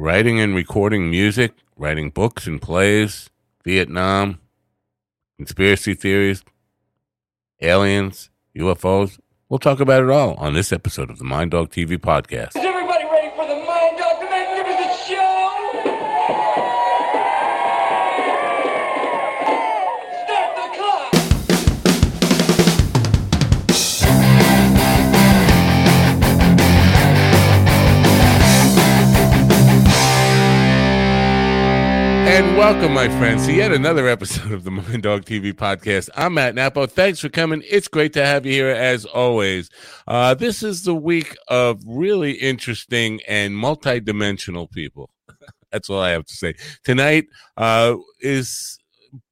writing and recording music, writing books and plays, Vietnam, conspiracy theories, aliens, UFOs. We'll talk about it all on this episode of the Mind Dog TV podcast. And welcome, my friends, to yet another episode of the Mind Dog TV podcast. I'm Matt Napo. Thanks for coming. It's great to have you here as always. Uh, this is the week of really interesting and multi-dimensional people. That's all I have to say. Tonight uh, is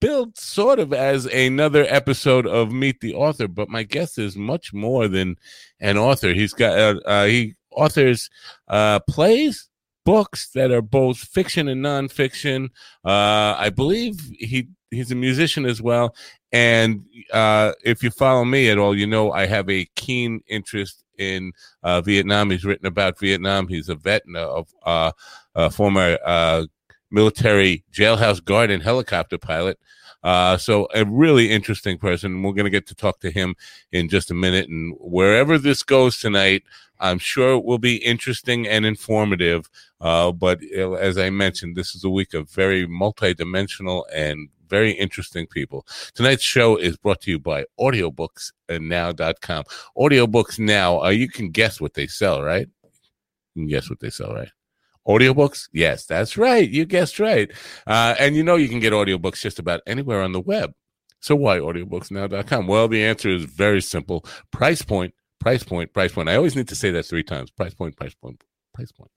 billed sort of as another episode of Meet the Author, but my guest is much more than an author. He's got uh, uh, he authors uh, plays, books that are both fiction and nonfiction. Uh, I believe he he's a musician as well. And uh, if you follow me at all, you know I have a keen interest in uh, Vietnam. He's written about Vietnam. He's a vet and a, uh, a former uh, military jailhouse guard and helicopter pilot. Uh, so a really interesting person. We're going to get to talk to him in just a minute. And wherever this goes tonight, I'm sure it will be interesting and informative. Uh, but as I mentioned, this is a week of very multidimensional and very interesting people. Tonight's show is brought to you by audiobooksnow.com. Audiobooks Now, uh, you can guess what they sell, right? You can guess what they sell, right? Audiobooks? Yes, that's right. You guessed right. Uh, and you know you can get audiobooks just about anywhere on the web. So why audiobooksnow.com? Well, the answer is very simple. Price point, price point, price point. I always need to say that three times. Price point, price point, price point.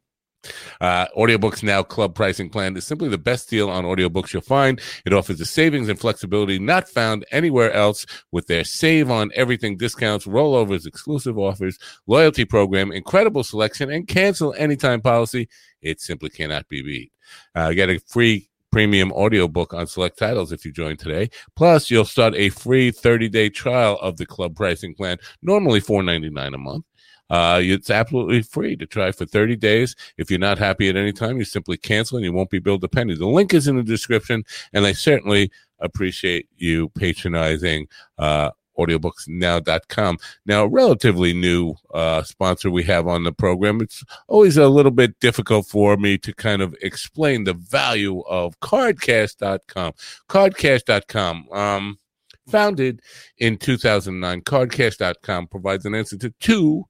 Uh, Audiobooks Now Club pricing plan is simply the best deal on audiobooks you'll find. It offers the savings and flexibility not found anywhere else with their save on everything discounts, rollovers, exclusive offers, loyalty program, incredible selection, and cancel anytime policy. It simply cannot be beat. Uh, get a free premium audiobook on select titles if you join today. Plus, you'll start a free 30-day trial of the club pricing plan, normally $4.99 a month. Uh, it's absolutely free to try for 30 days. If you're not happy at any time, you simply cancel and you won't be billed a penny. The link is in the description, and I certainly appreciate you patronizing uh, audiobooksnow.com. Now, relatively new uh, sponsor we have on the program. It's always a little bit difficult for me to kind of explain the value of cardcash.com. Cardcash.com. Um, founded in 2009, cardcash.com provides an answer to two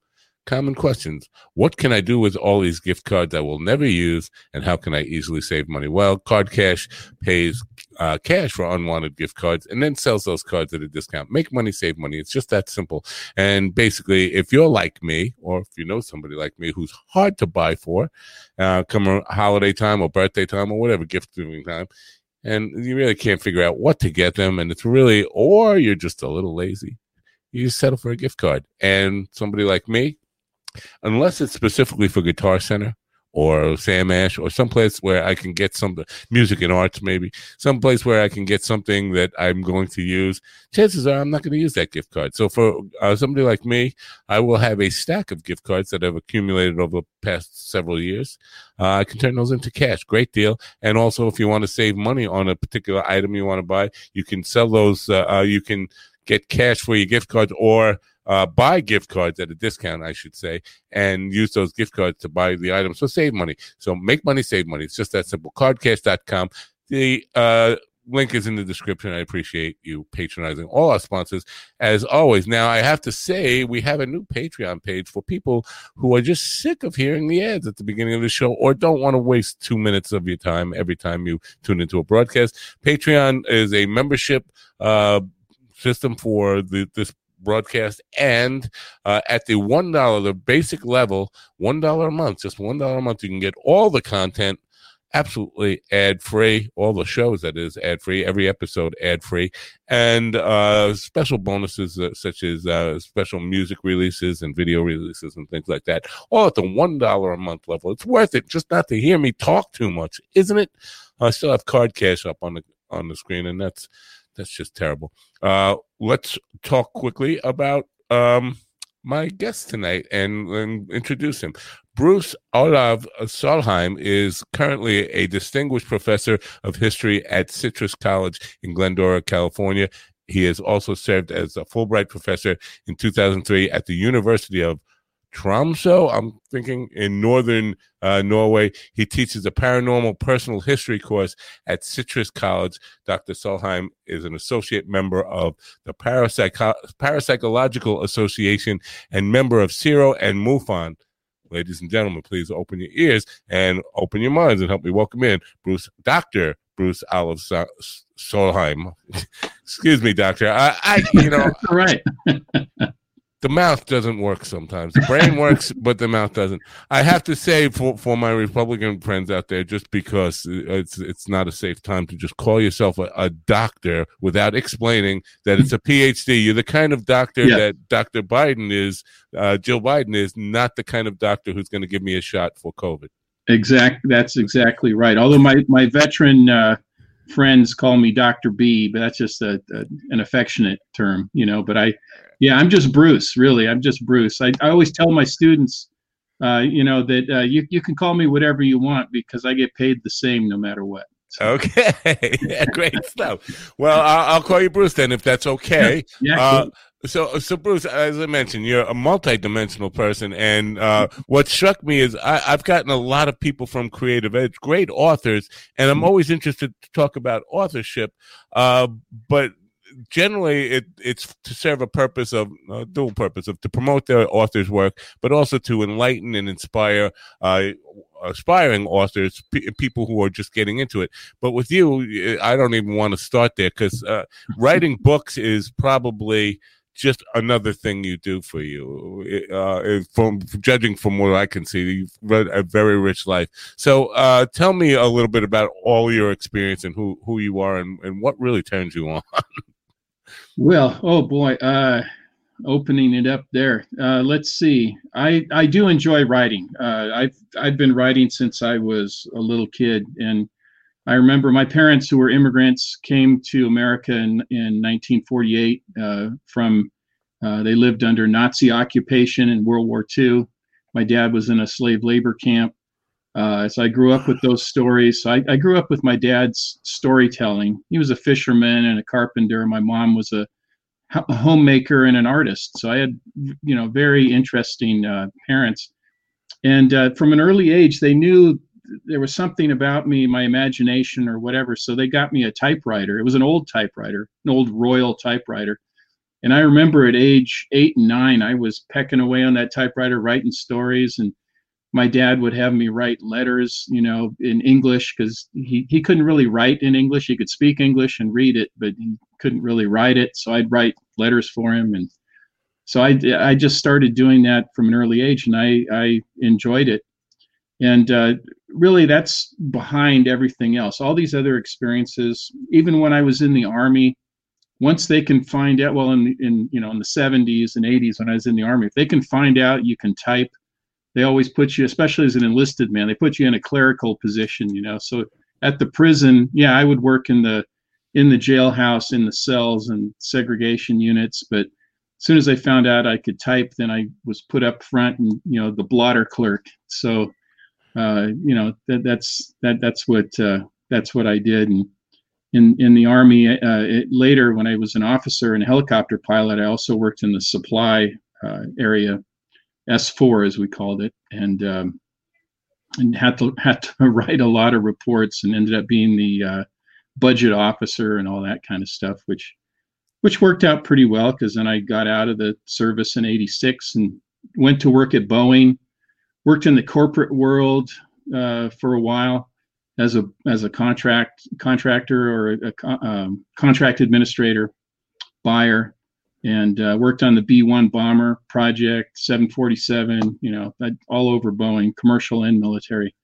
common questions. What can I do with all these gift cards I will never use, and how can I easily save money? Well, Card Cash pays uh, cash for unwanted gift cards and then sells those cards at a discount. Make money, save money. It's just that simple. And basically, if you're like me, or if you know somebody like me who's hard to buy for, uh, come holiday time or birthday time or whatever gift giving time, and you really can't figure out what to get them, and it's really, or you're just a little lazy, you settle for a gift card. And somebody like me, unless it's specifically for Guitar Center or Sam Ash or someplace where I can get some music and arts, maybe someplace where I can get something that I'm going to use. Chances are I'm not going to use that gift card. So for uh, somebody like me, I will have a stack of gift cards that I've accumulated over the past several years. Uh, I can turn those into cash. Great deal. And also, if you want to save money on a particular item you want to buy, you can sell those. Uh, uh, you can get cash for your gift cards or uh, buy gift cards at a discount, I should say, and use those gift cards to buy the items. So save money. So make money, save money. It's just that simple. Cardcash.com. The uh, link is in the description. I appreciate you patronizing all our sponsors as always. Now, I have to say, we have a new Patreon page for people who are just sick of hearing the ads at the beginning of the show or don't want to waste two minutes of your time every time you tune into a broadcast. Patreon is a membership uh, system for the, this broadcast and uh, at the one dollar the basic level one dollar a month just one dollar a month you can get all the content absolutely ad free all the shows that is ad free every episode ad free and uh special bonuses uh, such as uh special music releases and video releases and things like that all at the one dollar a month level. It's worth it just not to hear me talk too much isn't it? I still have card cash up on the on the screen and that's that's just terrible. Uh, let's talk quickly about um, my guest tonight and, and introduce him. Bruce Olav Solheim is currently a distinguished professor of history at Citrus College in Glendora, California. He has also served as a Fulbright professor in 2003 at the University of Tromsø, I'm thinking in northern uh, Norway. He teaches a paranormal personal history course at Citrus College. Dr. Solheim is an associate member of the Parapsycho- Parapsychological Association and member of CERO and MUFON. Ladies and gentlemen, please open your ears and open your minds and help me welcome in Bruce, Dr. Bruce Olive Solheim. Excuse me, Doctor. I, I you know, all right. the mouth doesn't work sometimes. The brain works, but the mouth doesn't. I have to say for, for my Republican friends out there, just because it's it's not a safe time to just call yourself a, a doctor without explaining that it's a PhD. You're the kind of doctor yeah. that Dr. Biden is, uh, Jill Biden is, not the kind of doctor who's going to give me a shot for COVID. Exact. That's exactly right. Although my my veteran uh, friends call me Doctor B, but that's just a, a, an affectionate term, you know. But I yeah, I'm just Bruce. Really, I'm just Bruce. I, I always tell my students, uh, you know, that uh, you you can call me whatever you want because I get paid the same no matter what. Okay, yeah, great stuff. Well, I'll, I'll, call you Bruce then, if that's okay. Yeah. yeah uh, so, so Bruce, as I mentioned, you're a multi-dimensional person, and uh, what struck me is I, have gotten a lot of people from Creative Edge, great authors, and I'm mm-hmm. always interested to talk about authorship. Uh, but generally it it's to serve a purpose of uh, dual purpose of to promote their author's work but also to enlighten and inspire uh, aspiring authors p- people who are just getting into it but with you i don't even want to start there because uh, writing books is probably just another thing you do for you. Uh, from judging from what I can see, you've led a very rich life. So, uh, tell me a little bit about all your experience and who who you are and, and what really turns you on. Well, oh boy, uh, opening it up there. Uh, let's see. I I do enjoy writing. Uh, I've I've been writing since I was a little kid, and I remember my parents, who were immigrants, came to America in in 1948 uh, from. Uh, they lived under Nazi occupation in World War II. My dad was in a slave labor camp, uh, so I grew up with those stories. So I, I, grew up with my dad's storytelling. He was a fisherman and a carpenter. My mom was a, a homemaker and an artist. So I had, you know, very interesting uh, parents. And uh, from an early age, they knew there was something about me, my imagination or whatever. So they got me a typewriter. It was an old typewriter, an old Royal typewriter. And I remember at age eight and nine, I was pecking away on that typewriter, writing stories and my dad would have me write letters, you know, in English because he, he couldn't really write in English. He could speak English and read it, but he couldn't really write it. So I'd write letters for him. And so I, I just started doing that from an early age and I, I enjoyed it. And uh, really, that's behind everything else. All these other experiences, even when I was in the Army, once they can find out, well, in, in you know, in the 70s and 80s when I was in the Army, if they can find out you can type they always put you, especially as an enlisted man, they put you in a clerical position, you know. So at the prison, yeah, I would work in the in the jailhouse, in the cells and segregation units, but as soon as I found out I could type, then I was put up front and you know the blotter clerk. So uh, you know that that's that that's what uh, that's what I did. And in in the army uh, it, later, when I was an officer and a helicopter pilot, I also worked in the supply uh, area S4 as we called it, and um, and had to had to write a lot of reports and ended up being the uh, budget officer and all that kind of stuff, which which worked out pretty well because then I got out of the service in '86 and went to work at Boeing, worked in the corporate world uh, for a while as a as a contract contractor or a, a um, contract administrator buyer and uh, worked on the B-1 bomber project, 747, you know, all over Boeing, commercial and military.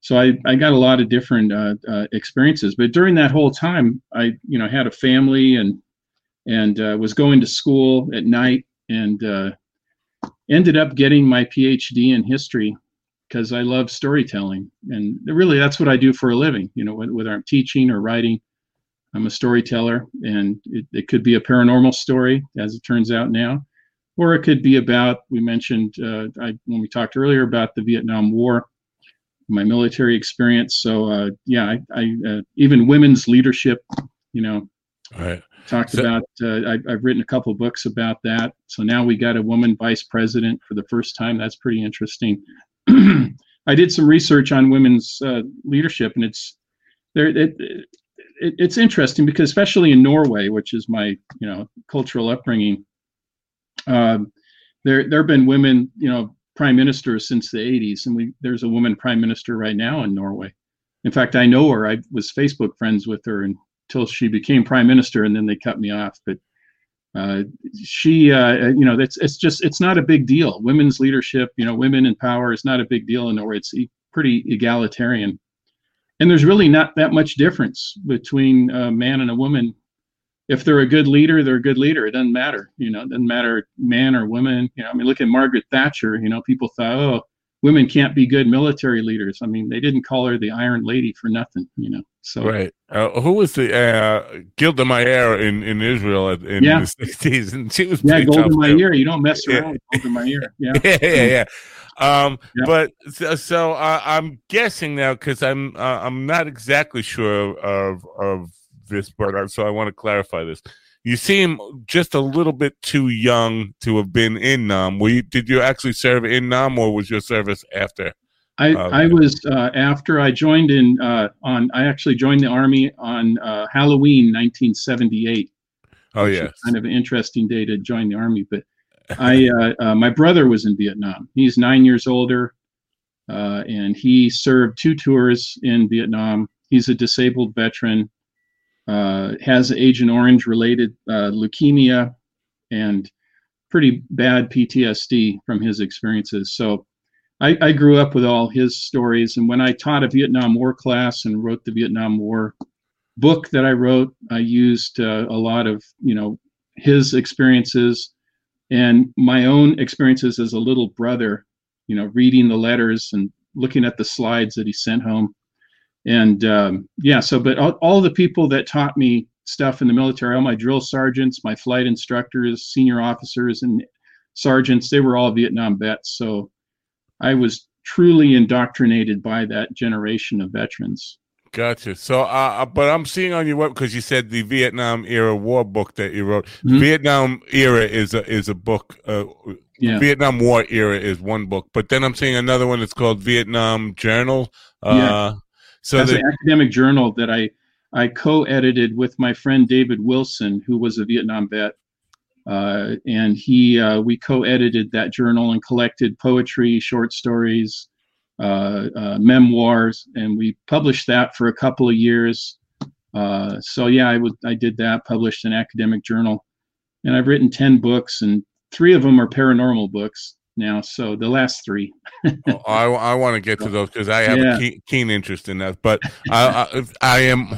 So I, I got a lot of different uh, uh, experiences. But during that whole time, I, you know, had a family and and uh, was going to school at night and uh, ended up getting my PhD in history because I love storytelling. And really, that's what I do for a living. You know, whether I'm teaching or writing I'm a storyteller, and it, it, could be a paranormal story, as it turns out now, or it could be about we mentioned uh, I, when we talked earlier about the Vietnam War, my military experience. So uh, yeah, I, I uh, even women's leadership, you know, right. talked so, about. Uh, I, have written a couple books about that. So now we got a woman vice president for the first time. That's pretty interesting. I did some research on women's uh, leadership, and it's there. It, it, it's interesting because especially in Norway, which is my you know cultural upbringing, um, there there have been women you know prime ministers since the 80s, and we there's a woman prime minister right now in Norway. In fact, I know her. I was Facebook friends with her until she became prime minister, and then they cut me off. But uh, she, uh, you know, that's it's just it's not a big deal. Women's leadership, you know, women in power is not a big deal in Norway. It's pretty egalitarian and there's really not that much difference between a man and a woman. If they're a good leader they're a good leader. It doesn't matter you know it doesn't matter man or woman. You know i mean look at margaret thatcher you know people thought oh women can't be good military leaders. I mean they didn't call her the iron lady for nothing you know so. Right. Uh, who was the uh gilda meir in in israel in yeah. the 60s and she was yeah golda meir. You don't mess around with golda meir. Yeah. Yeah yeah, yeah. Um, yeah. but so, so uh, I'm guessing now because I'm uh, I'm not exactly sure of of this, uh, so I want to clarify this. You seem just a little bit too young to have been in Nam. Were you, did you actually serve in Nam, or was your service after? I, uh, I was uh, after I joined in uh, on. I actually joined the army on uh, Halloween, 1978. Oh yeah, kind of an interesting day to join the army, but I uh, uh, my brother was in Vietnam. He's nine years older, uh, and he served two tours in Vietnam. He's a disabled veteran, uh, has Agent Orange related leukemia, and pretty bad PTSD from his experiences. So. I, I grew up with all his stories, and when I taught a Vietnam War class and wrote the Vietnam War book that I wrote, I used uh, a lot of you know his experiences and my own experiences as a little brother you know reading the letters and looking at the slides that he sent home. And um, yeah so but all, all the people that taught me stuff in the military all my drill sergeants my flight instructors senior officers and sergeants they were all vietnam vets. So i was truly indoctrinated by that generation of veterans Gotcha. So, uh, but I'm seeing on your web because you said the Vietnam era war book that you wrote. Mm-hmm. Vietnam era is a is a book. Uh, yeah. Vietnam War era is one book, but then I'm seeing another one that's called Vietnam Journal. Uh, yeah. So that's the, an academic journal that I I co-edited with my friend David Wilson, who was a Vietnam vet, uh, and he uh, we co-edited that journal and collected poetry, short stories, memoirs, and we published that for a couple of years. Uh, so yeah, I would I did that, published an academic journal, and I've written ten books, and three of them are paranormal books now. So the last three. well, I I want to get to those because I have yeah. a keen, keen, interest in that, but I, I, I am.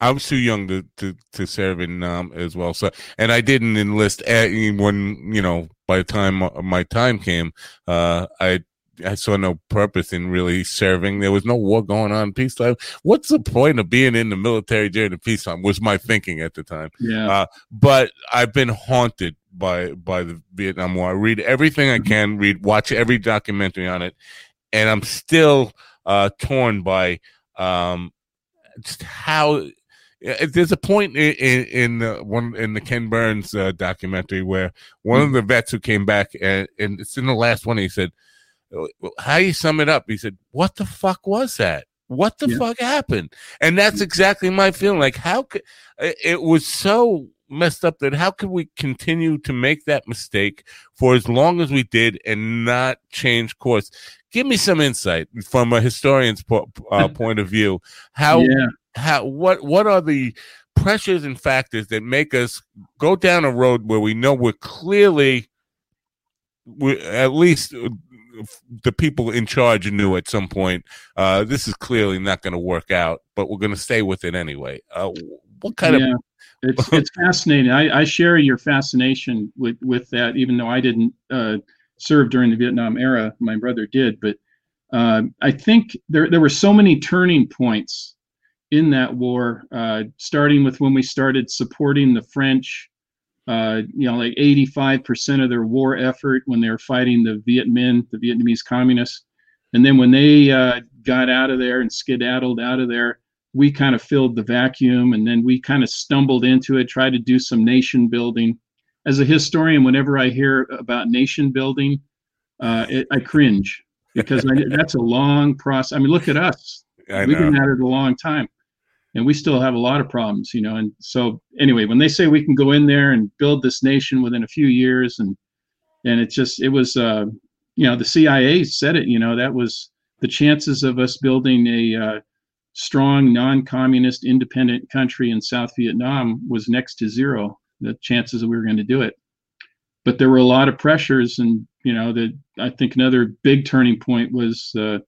I was too young to, to, to serve in um, as well. So, and I didn't enlist at, when you know by the time my time came, uh, I I saw no purpose in really serving. There was no war going on peacetime. What's the point of being in the military during the peacetime? Was my thinking at the time. Yeah. Uh, but I've been haunted by by the Vietnam War. I read everything I can read, watch every documentary on it, and I'm still uh, torn by um, just how. There's a point in in, in the one in the Ken Burns uh, documentary where one of the vets who came back and, and it's in the last one he said how you sum it up? He said, "What the fuck was that? What the yeah. fuck happened?" And that's exactly my feeling. Like, how could it was so messed up that how could we continue to make that mistake for as long as we did and not change course? Give me some insight from a historian's po- uh, point of view. How yeah. how what what are the pressures and factors that make us go down a road where we know we're clearly we at least the people in charge knew at some point uh, this is clearly not going to work out, but we're going to stay with it anyway. Uh, what kind yeah, of? it's it's fascinating. I, I share your fascination with with that, even though I didn't uh, serve during the Vietnam era. My brother did, but uh, I think there there were so many turning points in that war, uh, starting with when we started supporting the French uh, you know, like 85% of their war effort when they were fighting the Viet Minh, the Vietnamese communists. And then when they uh, got out of there and skedaddled out of there, we kind of filled the vacuum and then we kind of stumbled into it, tried to do some nation building. As a historian, whenever I hear about nation building, uh, it, I cringe because I, that's a long process. I mean, look at us. I We've know. been at it a long time and we still have a lot of problems, you know. And so, anyway, when they say we can go in there and build this nation within a few years, and and it's just, it was, uh, you know, the CIA said it, you know, that was the chances of us building a uh, strong, non-communist, independent country in South Vietnam was next to zero. The chances that we were going to do it, but there were a lot of pressures, and you know, that I think another big turning point was uh,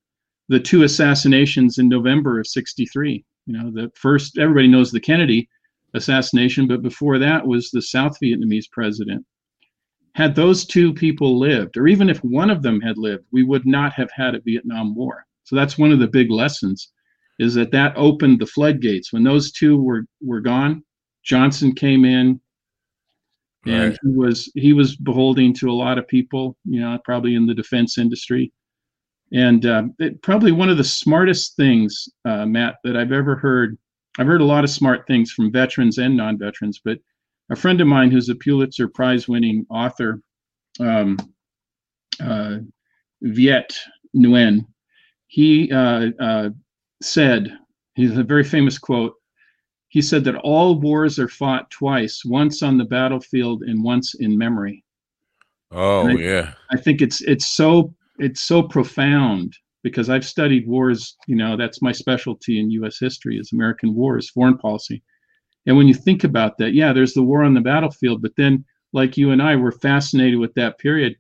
the two assassinations in November of '63. You know, the first everybody knows the Kennedy assassination, but before that was the South Vietnamese president. Had those two people lived, or even if one of them had lived, we would not have had a Vietnam War. So that's one of the big lessons, is that that opened the floodgates. When those two were were gone, Johnson came in, and Right. he was he was beholding to a lot of people, you know, probably in the defense industry. And uh, it, probably one of the smartest things, uh, Matt, that I've ever heard. I've heard a lot of smart things from veterans and non-veterans, but a friend of mine who's a Pulitzer Prize-winning author, um, uh, Viet Nguyen, he uh, uh, said, he's a very famous quote. He said that all wars are fought twice, once on the battlefield and once in memory. Oh I- yeah. I think it's it's so it's so profound because I've studied wars. You know, that's my specialty in U.S. history is American wars, foreign policy. And when you think about that, yeah, there's the war on the battlefield, but then, like you and I, were fascinated with that period.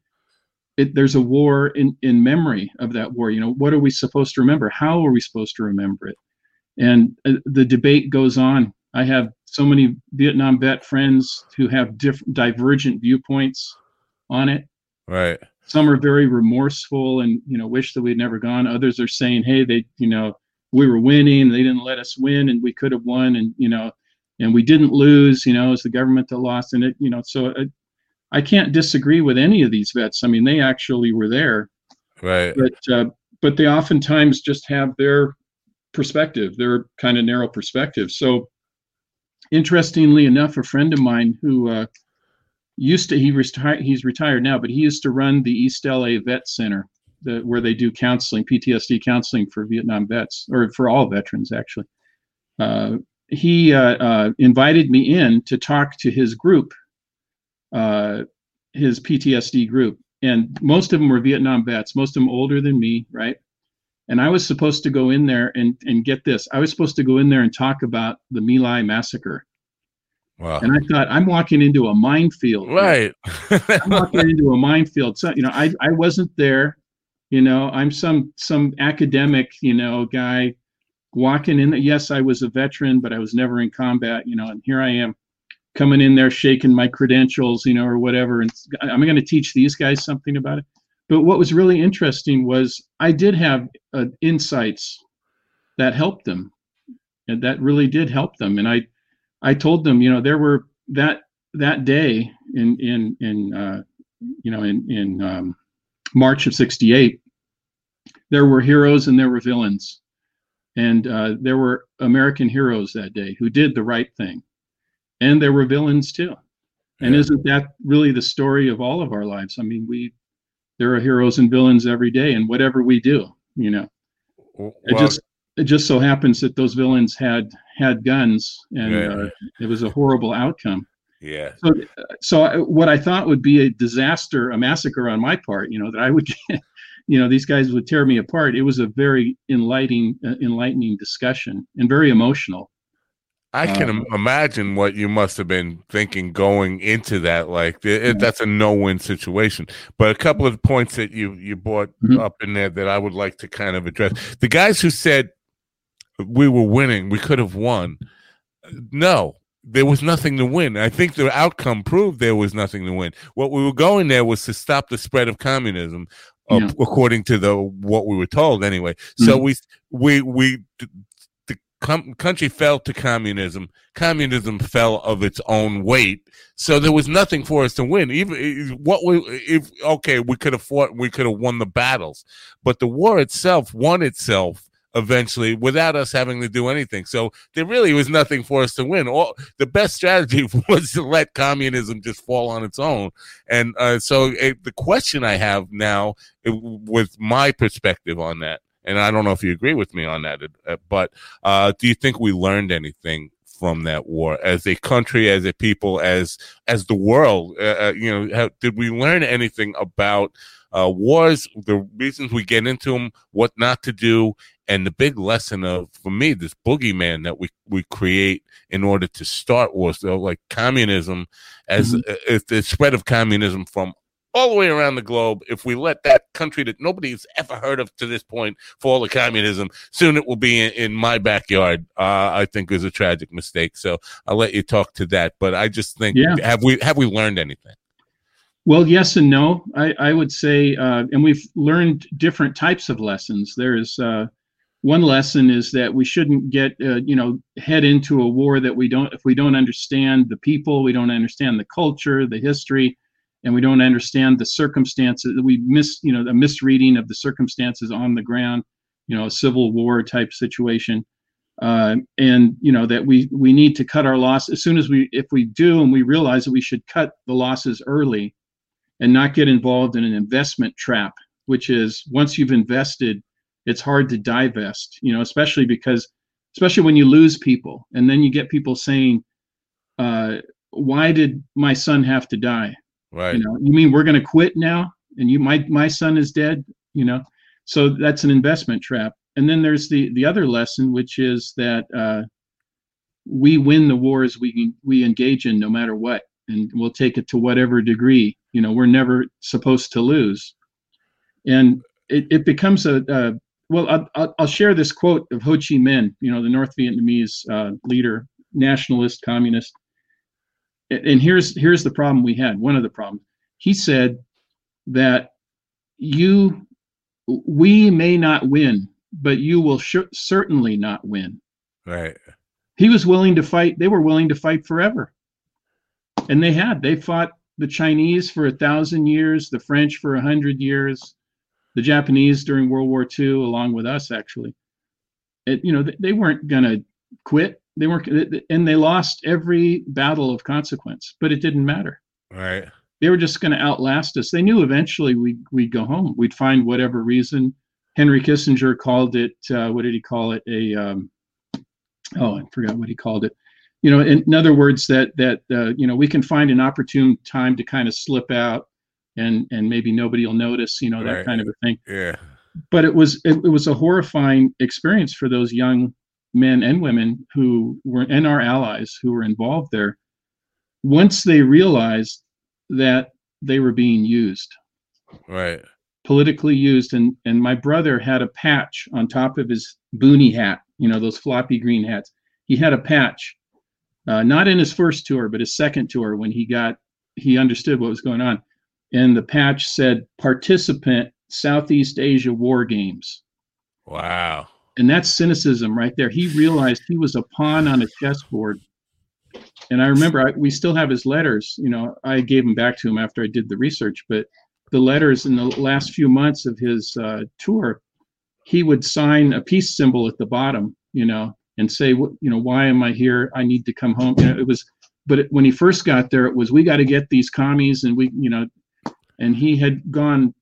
It, there's a war in in memory of that war. You know, what are we supposed to remember? How are we supposed to remember it? And uh, the debate goes on. I have so many Vietnam vet friends who have different divergent viewpoints on it Right. Some are very remorseful and you know wish that we'd never gone. Others are saying hey they you know we were winning they didn't let us win and we could have won and you know and we didn't lose you know it's the government that lost and it you know so it, i can't disagree with any of these vets. I mean they actually were there. Right. but uh, but they oftentimes just have their perspective their kind of narrow perspective. So interestingly enough a friend of mine who uh, used to he retired he's retired now but he used to run the east la vet center the, where they do counseling ptsd counseling for vietnam vets or for all veterans actually. Uh, he uh, uh, invited me in to talk to his group uh, his ptsd group. And most of them were vietnam vets most of them older than me right? And i was supposed to go in there and and get this. I was supposed to go in there and talk about the my lai massacre Wow. and I thought I'm walking into a minefield. Right. I'm walking into a minefield. So you know, I I wasn't there. You know, I'm some some academic, you know, guy walking in. Yes, I was a veteran, but I was never in combat. You know, and here I am coming in there shaking my credentials, you know, or whatever. And I'm going to teach these guys something about it. But what was really interesting was I did have uh, insights that helped them, and that really did help them. And I I told them, you know, there were that that day in in in uh, you know in in um, March of '68, there were heroes and there were villains, and uh, there were American heroes that day who did the right thing, and there were villains too. And Yeah. isn't that really the story of all of our lives? I mean, we there are heroes and villains every day, and whatever we do, you know, it just it just so happens that those villains had had guns, and Yeah. uh, it was a horrible outcome. yeah. So, so I- what I thought would be a disaster, a massacre on my part, you know, that I would, you know, these guys would tear me apart. It was a very enlightening, uh, enlightening discussion and very emotional. I can Um, imagine what you must have been thinking going into that. Like it, that's a no-win situation. But a couple of points that you you brought Mhm. up in there that I would like to kind of address. The guys who said we were winning, we could have won. No, there was nothing to win. I think the outcome proved there was nothing to win. What we were going there was to stop the spread of communism, uh, according to the what we were told anyway. So Mhm. we we we the com- country fell to communism. Communism fell of its own weight. So there was nothing for us to win. Even what we, if okay, we could have fought, we could have won the battles, but the war itself won itself eventually without us having to do anything. So there really was nothing for us to win. All the best strategy was to let communism just fall on its own. And uh, so it, the question I have now, it, with my perspective on that, and I don't know if you agree with me on that, uh, but uh, do you think we learned anything from that war as a country, as a people, as as the world? Uh, uh you know, how, did we learn anything about? Uh, wars, the reasons we get into them, what not to do, and the big lesson of for me this boogeyman that we we create in order to start wars, so like communism, as mm-hmm. the spread of communism from all the way around the globe. If we let that country that nobody's ever heard of to this point fall to communism, soon it will be in, in my backyard. Uh, I think is a tragic mistake. So I'll let you talk to that. But I just think yeah. have we have we learned anything? Well, yes and no. I, I would say, uh, and we've learned different types of lessons. There's uh, one lesson is that we shouldn't get, uh, you know, head into a war that we don't, if we don't understand the people, we don't understand the culture, the history, and we don't understand the circumstances we miss you know a misreading of the circumstances on the ground you know a civil war type situation uh, and you know that we we need to cut our loss as soon as we if we do and we realize that we should cut the losses early and not get involved in an investment trap which is once you've invested it's hard to divest you know especially because especially when you lose people and then you get people saying uh, why did my son have to die Right. You know, you mean we're going to quit now? And you, my my son is dead. You know, so that's an investment trap. And then there's the the other lesson, which is that uh, we win the wars we we engage in, no matter what, and we'll take it to whatever degree. You know, we're never supposed to lose. And it, it becomes a, a well, I'll, I'll share this quote of Ho Chi Minh, you know, the North Vietnamese uh, leader, nationalist, communist. And here's here's the problem we had one of the problems. He said that you we may not win but you will sh- certainly not win. Right. He was willing to fight they were willing to fight forever. And they had they fought the chinese for a thousand years the french for a hundred years the japanese during world war ii along with us actually. It, you know they weren't going to quit. They weren't and they lost every battle of consequence but it didn't matter. Right. They were just going to outlast us. They knew eventually we'd, we'd go home. We'd find whatever reason. Henry kissinger called it uh, what did he call it? A um, oh i forgot what he called it you know in, in other words that that uh, you know we can find an opportune time to kind of slip out and and maybe nobody will notice you know that right. kind of a thing. Yeah. But it was it, it was a horrifying experience for those young men and women who were and our allies who were involved there once they realized that they were being used. Right. Politically used and and my brother had a patch on top of his boonie hat you know those floppy green hats. He had a patch uh, not in his first tour but his second tour when he got he understood what was going on and the patch said participant southeast asia war games wow and that's cynicism right there. He realized he was a pawn on a chessboard. And I remember I, we still have his letters. You know, I gave them back to him after I did the research, but the letters in the last few months of his uh, tour, he would sign a peace symbol at the bottom, you know, and say, you know, why am I here? I need to come home. You know, it was, but it, when he first got there, it was, we got to get these commies and we, you know, and he had gone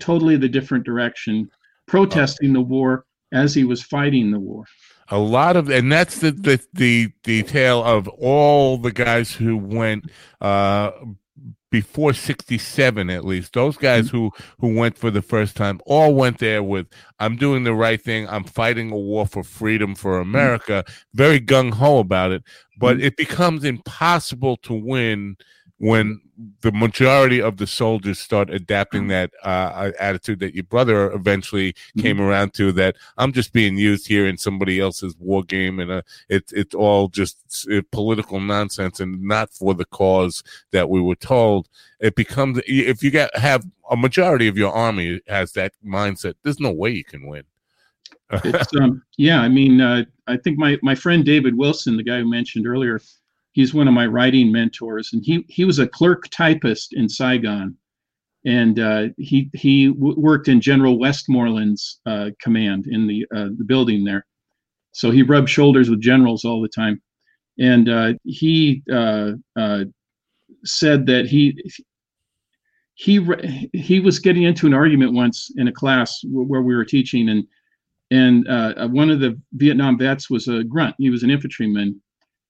totally the different direction, protesting the war as he was fighting the war. A lot of, and that's the the the detail of all the guys who went uh, before 67 at least those guys mm-hmm. who who went for the first time all went there with i'm doing the right thing i'm fighting a war for freedom for mm-hmm. america very gung-ho about it but mm-hmm. it becomes impossible to win when the majority of the soldiers start adapting mm-hmm. that uh, attitude that your brother eventually mm-hmm. came around to that I'm just being used here in somebody else's war game and uh, it's it's all just uh, political nonsense and not for the cause that we were told. It becomes if you get have a majority of your army has that mindset. There's no way you can win. it's, um, yeah, I mean, uh, I think my my friend David Wilson, the guy who mentioned earlier, he's one of my writing mentors, and he he was a clerk typist in Saigon, and uh, he he w- worked in General Westmoreland's uh, command in the uh, the building there, so he rubbed shoulders with generals all the time, and uh, he uh, said that he he he was getting into an argument once in a class where we were teaching and and uh, one of the Vietnam vets was a grunt. He was an infantryman,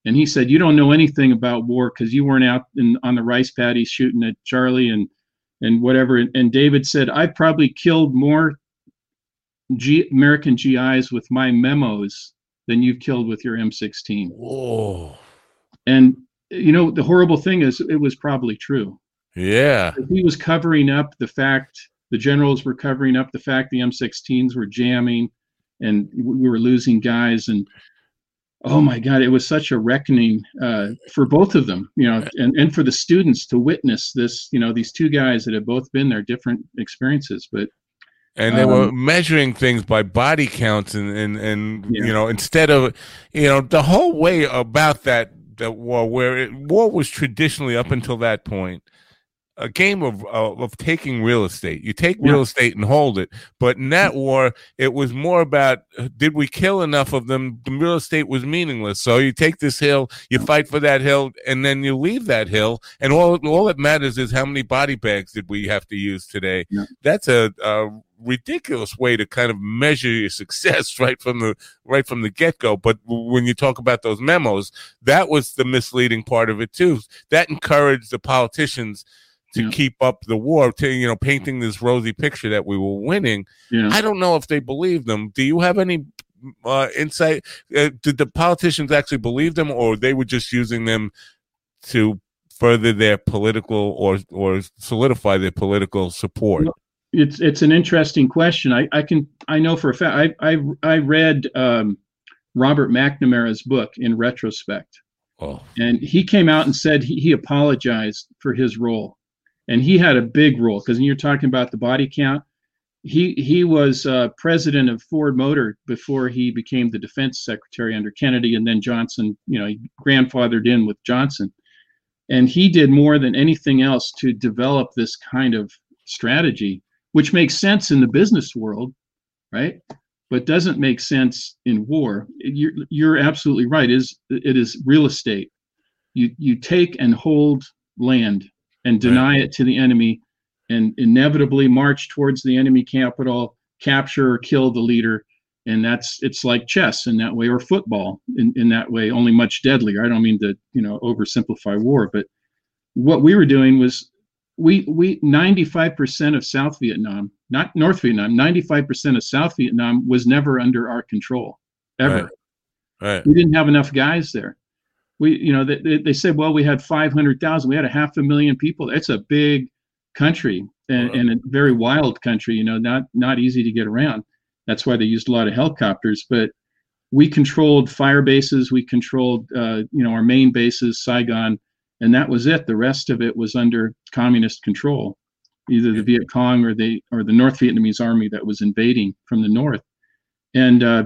and he said, "You don't know anything about war because you weren't out in, on the rice paddies shooting at Charlie and and whatever." And David said, "I probably killed more G- American GIs with my memos than you've killed with your M16." Whoa! And you know the horrible thing is, it was probably true. Yeah, he was covering up the fact the generals were covering up the fact the M16s were jamming and we were losing guys and oh my god it was such a reckoning uh, for both of them you know and, and for the students to witness this you know these two guys that have both been there different experiences but and they um, were measuring things by body counts and and, and yeah. you know instead of you know the whole way about that that war where it, war was traditionally up until that point a game of uh, of taking real estate. You take real estate and hold it. But in that war, it was more about uh, did we kill enough of them? The real estate was meaningless. So you take this hill, you fight for that hill, and then you leave that hill, and all all that matters is how many body bags did we have to use today. Yeah. That's a, a ridiculous way to kind of measure your success right from the right from the get go. But when you talk about those memos, that was the misleading part of it too. That encouraged the politicians to yeah. keep up the war, to you know, painting this rosy picture that we were winning. Yeah. I don't know if they believe them. Do you have any uh, insight? Uh, did the politicians actually believe them, or they were just using them to further their political or or solidify their political support? It's it's an interesting question. I, I can I know for a fact I I I read um, Robert McNamara's book in retrospect. Oh. And he came out and said he, he apologized for his role and he had a big role because you're talking about the body count. He he was uh, president of Ford Motor before he became the defense secretary under Kennedy, and then Johnson. You know, he grandfathered in with Johnson, and he did more than anything else to develop this kind of strategy, which makes sense in the business world, right? But doesn't make sense in war. You're you're absolutely right. It is it is real estate. You you take and hold land and deny right. it to the enemy and inevitably march towards the enemy capital, capture or kill the leader. And that's it's like chess in that way, or football in, in that way, only much deadlier. I don't mean to, you know, oversimplify war, but what we were doing was we we 95% of South Vietnam, not North Vietnam, 95% of South Vietnam was never under our control, ever. Right. right. We didn't have enough guys there we you know they, they said well we had 500000 we had a half a million people. It's a big country and, and, a very wild country you know not not easy to get around. That's why they used a lot of helicopters but we controlled fire bases we controlled uh, you know our main bases saigon and that was it. The rest of it was under communist control either the viet cong or the or the north vietnamese army that was invading from the north. And uh,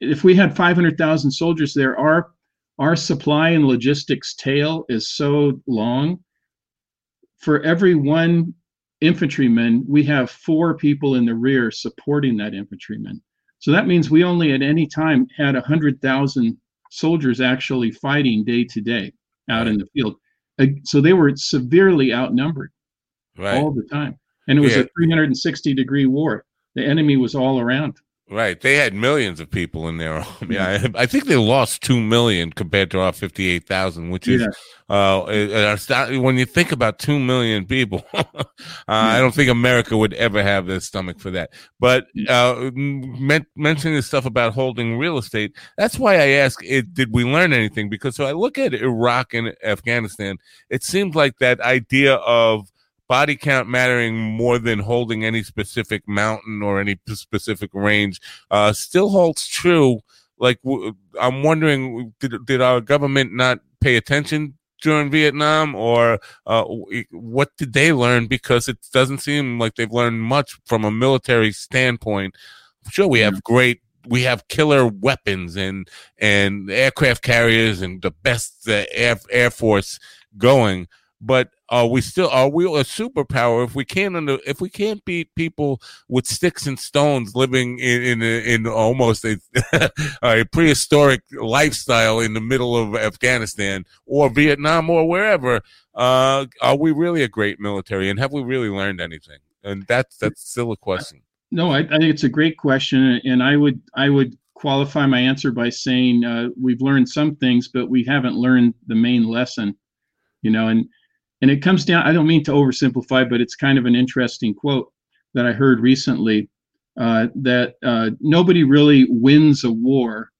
if we had 500000 soldiers there our our supply and logistics tail is so long. For every one infantryman, we have four people in the rear supporting that infantryman. So that means we only at any time had 100,000 soldiers actually fighting day to day out in the field. Uh, so they were severely outnumbered right. all the time. And it was yeah. a 360 degree war. The enemy was all around. Right, they had millions of people in their army. I, I think they lost two million compared to our fifty-eight thousand, which is, yeah. uh, when you think about two million people, uh, yeah. I don't think America would ever have the stomach for that. But uh, men- mentioning this stuff about holding real estate, that's why I ask: it, Did we learn anything? Because so I look at Iraq and Afghanistan, it seems like that idea of body count mattering more than holding any specific mountain or any specific range uh, still holds true. Like, w- I'm wondering, did, did our government not pay attention during Vietnam, or uh, what did they learn? Because it doesn't seem like they've learned much from a military standpoint. Sure, we have great we have killer weapons and and aircraft carriers and the best uh, air air force going but are we still are we a superpower? If we can't under, if we can't beat people with sticks and stones living in in, in almost a, a prehistoric lifestyle in the middle of Afghanistan or Vietnam or wherever uh, are we really a great military? And have we really learned anything? And that's that's still a question. No I, I think it's a great question and I would I would qualify my answer by saying uh, we've learned some things but we haven't learned the main lesson you know and and it comes down, I don't mean to oversimplify, but it's kind of an interesting quote that I heard recently uh, that uh, nobody really wins a war.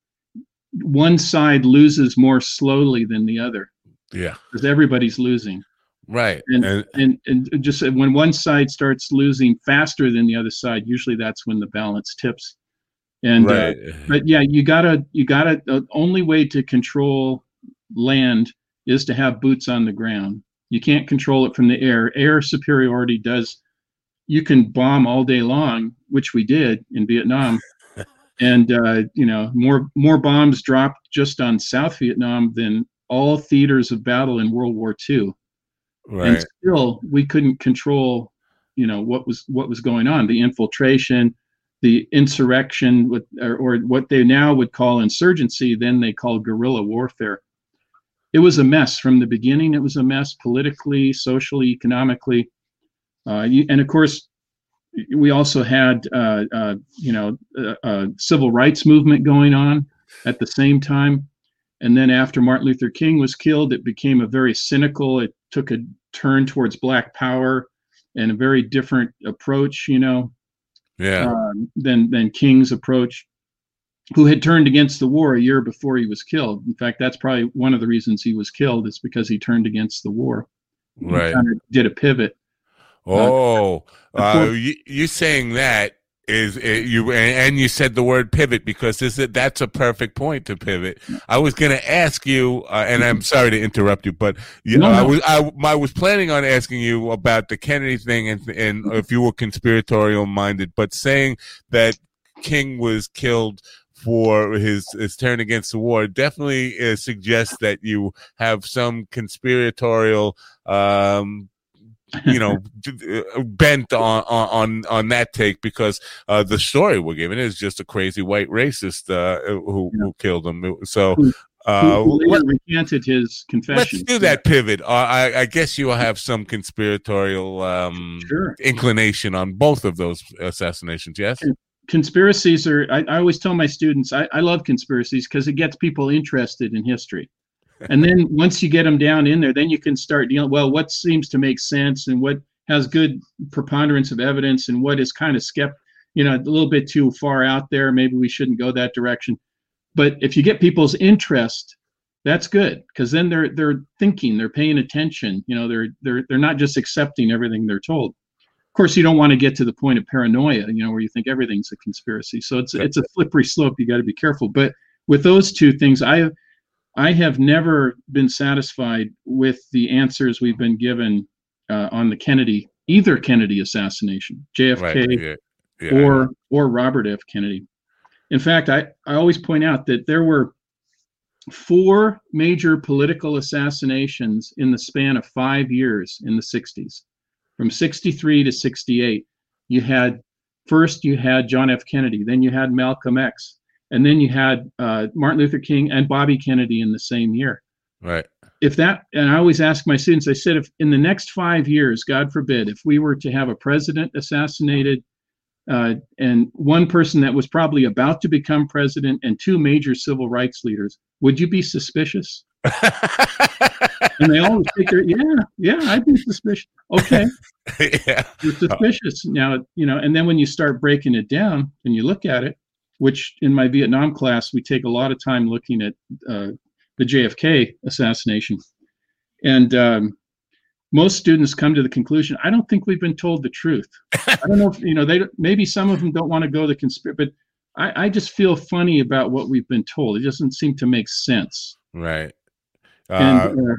One side loses more slowly than the other. Yeah. Because everybody's losing. Right. And, and, and, and just when one side starts losing faster than the other side, usually that's when the balance tips. And, uh, right. uh, but yeah, you gotta, you gotta, the only way to control land is to have boots on the ground you can't control it from the air. Air superiority does. You can bomb all day long, which we did in Vietnam, and uh, you know more more bombs dropped just on South Vietnam than all theaters of battle in World War II. Right. And still, we couldn't control, you know, what was what was going on. The infiltration, the insurrection, with, or, or what they now would call insurgency, then they call guerrilla warfare it was a mess from the beginning. It was a mess politically, socially, economically, uh, and of course, we also had uh, uh, you know a, a, civil rights movement going on at the same time. And then after Martin Luther King was killed, it became a very cynical. It took a turn towards black power and a very different approach, you know, yeah, um, than than King's approach who had turned against the war a year before he was killed. In fact, that's probably one of the reasons he was killed is because he turned against the war. Right. Kind of did a pivot. Oh, uh, uh, you, you saying that is it, you and you said the word pivot because this that's a perfect point to pivot. I was going to ask you, uh, and I'm sorry to interrupt you, but you, no, no. I was I, I, was planning on asking you about the Kennedy thing and and if you were conspiratorial minded, but saying that King was killed for his his turn against the war definitely uh, suggests that you have some conspiratorial um, you know uh, bent on on on that take because uh, the story we're given is just a crazy white racist uh, who, yeah. who killed him so uh, let, recanted his confession. Let's do that pivot. Uh, I, I, guess you will have some conspiratorial um, sure. inclination on both of those assassinations. Yes conspiracies are I, I, always tell my students I, I love conspiracies because it gets people interested in history. And then once you get them down in there then you can start dealing well what seems to make sense and what has good preponderance of evidence and what is kind of skept you know a little bit too far out there maybe we shouldn't go that direction. But if you get people's interest that's good because then they're they're thinking they're paying attention you know they're they're they're not just accepting everything they're told course, you don't want to get to the point of paranoia, you know, where you think everything's a conspiracy. So it's it's a slippery slope. You got to be careful. But with those two things, I I have never been satisfied with the answers we've been given uh, on the Kennedy, either Kennedy assassination, JFK, right. yeah. Yeah. or or Robert F. Kennedy. In fact, I, I always point out that there were four major political assassinations in the span of five years in the 60s from 63 to 68 you had first you had john f. Kennedy then you had malcolm x and then you had uh, martin luther king and bobby kennedy in the same year. Right. If that and i always ask my students i said if in the next five years god forbid if we were to have a president assassinated uh, and one person that was probably about to become president and two major civil rights leaders would you be suspicious and they always take their yeah, yeah, I'd be suspicious. Okay. yeah. You're suspicious. Now, you know, and then when you start breaking it down and you look at it, which in my Vietnam class, we take a lot of time looking at uh, the JFK assassination. And um, most students come to the conclusion, I don't think we've been told the truth. I don't know if, you know, they maybe some of them don't want to go the conspiracy, but I, I just feel funny about what we've been told. It doesn't seem to make sense. Right. Uh, and, uh,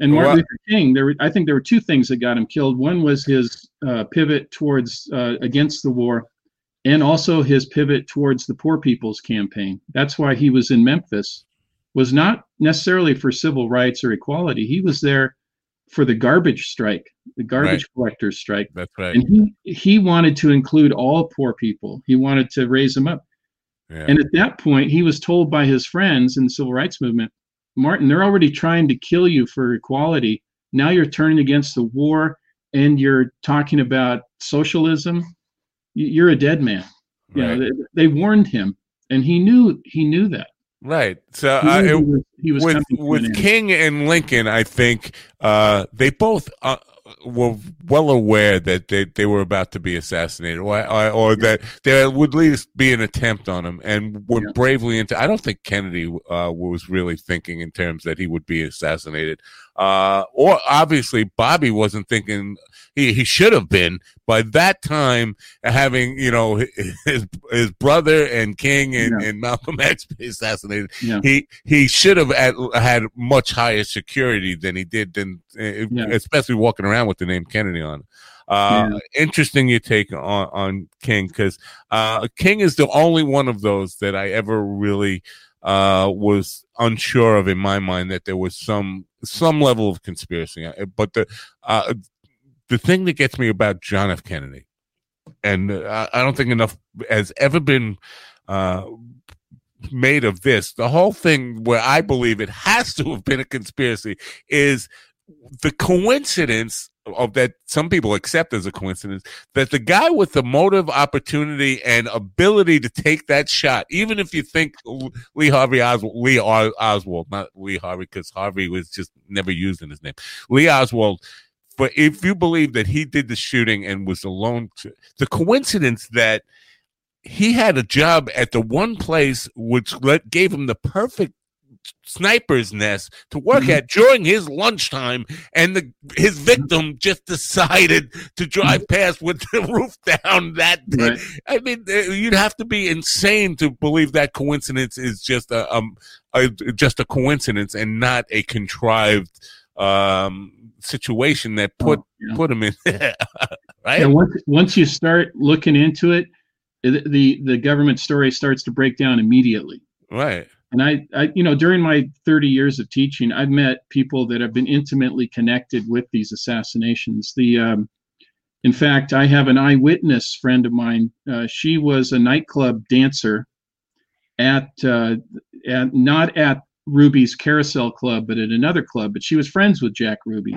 and Martin well, Luther King, there were, I think there were two things that got him killed. One was his uh, pivot towards uh, against the war, and also his pivot towards the poor people's campaign. That's why he was in Memphis, was not necessarily for civil rights or equality. He was there for the garbage strike, the garbage right. collectors strike. That's right. And he he wanted to include all poor people. He wanted to raise them up. Yeah. And at that point, he was told by his friends in the civil rights movement, Martin, they're already trying to kill you for equality. Now you're turning against the war and you're talking about socialism. You're a dead man. Right. You know, they, they warned him, and he knew he knew that. Right. So uh, it, he was, he was with with King and Lincoln, I think uh, they both uh, were well aware that they, they were about to be assassinated, or, or, or that there would at least be an attempt on him, and went yeah. bravely into. I don't think Kennedy uh, was really thinking in terms that he would be assassinated, uh, or obviously Bobby wasn't thinking he, he should have been by that time having you know his his brother and King and, yeah. and Malcolm X be assassinated. Yeah. He he should have had, had much higher security than he did, than eh, yeah. especially walking around with the name Kennedy on. Uh, interesting your take on on King because uh, King is the only one of those that I ever really uh, was unsure of in my mind that there was some some level of conspiracy. But the uh, the thing that gets me about John F. Kennedy, and uh, I don't think enough has ever been uh, made of this. The whole thing where I believe it has to have been a conspiracy is the coincidence of that some people accept as a coincidence that the guy with the motive opportunity and ability to take that shot even if you think lee harvey oswald lee oswald not lee harvey because harvey was just never used in his name lee oswald but if you believe that he did the shooting and was alone, the coincidence that he had a job at the one place which let, gave him the perfect sniper's nest to work mm-hmm. at during his lunchtime and the his victim just decided to drive mm-hmm. past with the roof down that day right. i mean uh, you'd have to be insane to believe that coincidence is just a, um, a just a coincidence and not a contrived um situation that put oh, yeah. put him in there, right? And once once you start looking into it, the the government story starts to break down immediately. Right. And I, I, you know, during my 30 years of teaching, I've met people that have been intimately connected with these assassinations. The, um, in fact, I have an eyewitness friend of mine. Uh, she was a nightclub dancer at, uh, at not at Ruby's Carousel Club, but at another club. But she was friends with Jack Ruby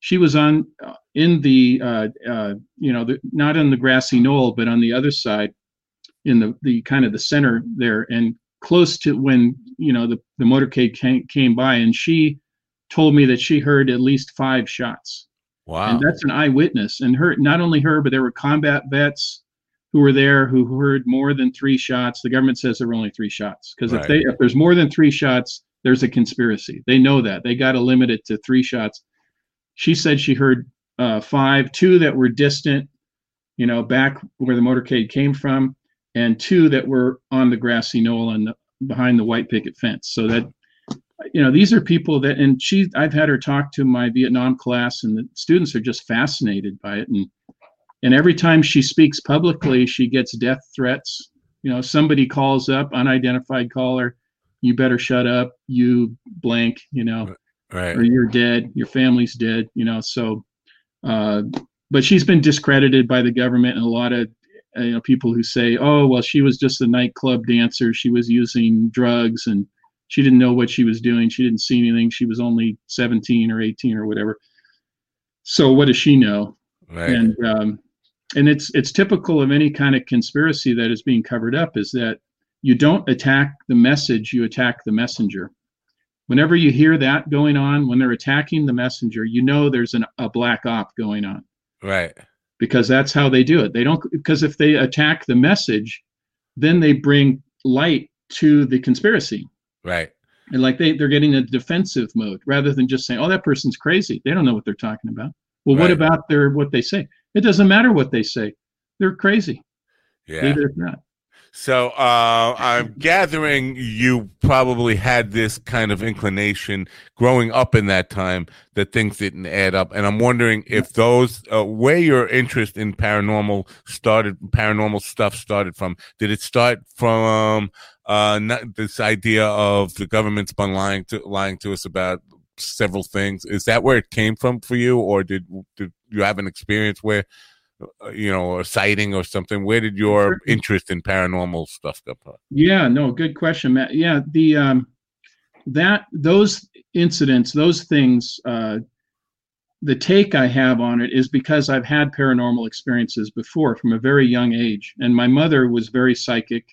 she was on uh, in the uh, uh, you know the, not on the grassy knoll but on the other side in the the kind of the center there and close to when you know the, the motorcade came, came by and she told me that she heard at least five shots. Wow. And that's an eyewitness. And her not only her but there were combat vets who were there who heard more than three shots. The government says there were only three shots. Because right. if they if there's more than three shots there's a conspiracy. They know that. They got to limit it to three shots. She said she heard uh, five, two that were distant, you know, back where the motorcade came from, and two that were on the grassy knoll and behind the white picket fence. So that, you know, these are people that, and she, I've had her talk to my Vietnam class, and the students are just fascinated by it. And and every time she speaks publicly, she gets death threats. You know, somebody calls up, unidentified caller, you better shut up, you blank, you know right. or you're dead, your family's dead, you know. So, uh, but she's been discredited by the government and a lot of you know people who say, oh well, she was just a nightclub dancer, she was using drugs and she didn't know what she was doing, she didn't see anything, she was only 17 or 18 or whatever. So what does she know? Right. And um, and it's it's typical of any kind of conspiracy that is being covered up is that you don't attack the message, you attack the messenger whenever you hear that going on, when they're attacking the messenger, you know there's an, a black op going on. Right. Because that's how they do it. They don't, because if they attack the message, then they bring light to the conspiracy. Right. And like they, they're getting a defensive mode rather than just saying, oh, that person's crazy. They don't know what they're talking about. Well, right. what about their, what they say? It doesn't matter what they say. They're crazy. Yeah. Either not. So uh, I'm gathering you probably had this kind of inclination growing up in that time that things didn't add up, and I'm wondering if those uh, where your interest in paranormal started, paranormal stuff started from. Did it start from uh, this idea of the government's been lying to lying to us about several things? Is that where it came from for you, or did did you have an experience where you know, a sighting or something? Where did your interest in paranormal stuff come from? Yeah, no, good question, Matt. Yeah, the um, that those incidents, those things, uh, the take I have on it is because I've had paranormal experiences before from a very young age, and my mother was very psychic,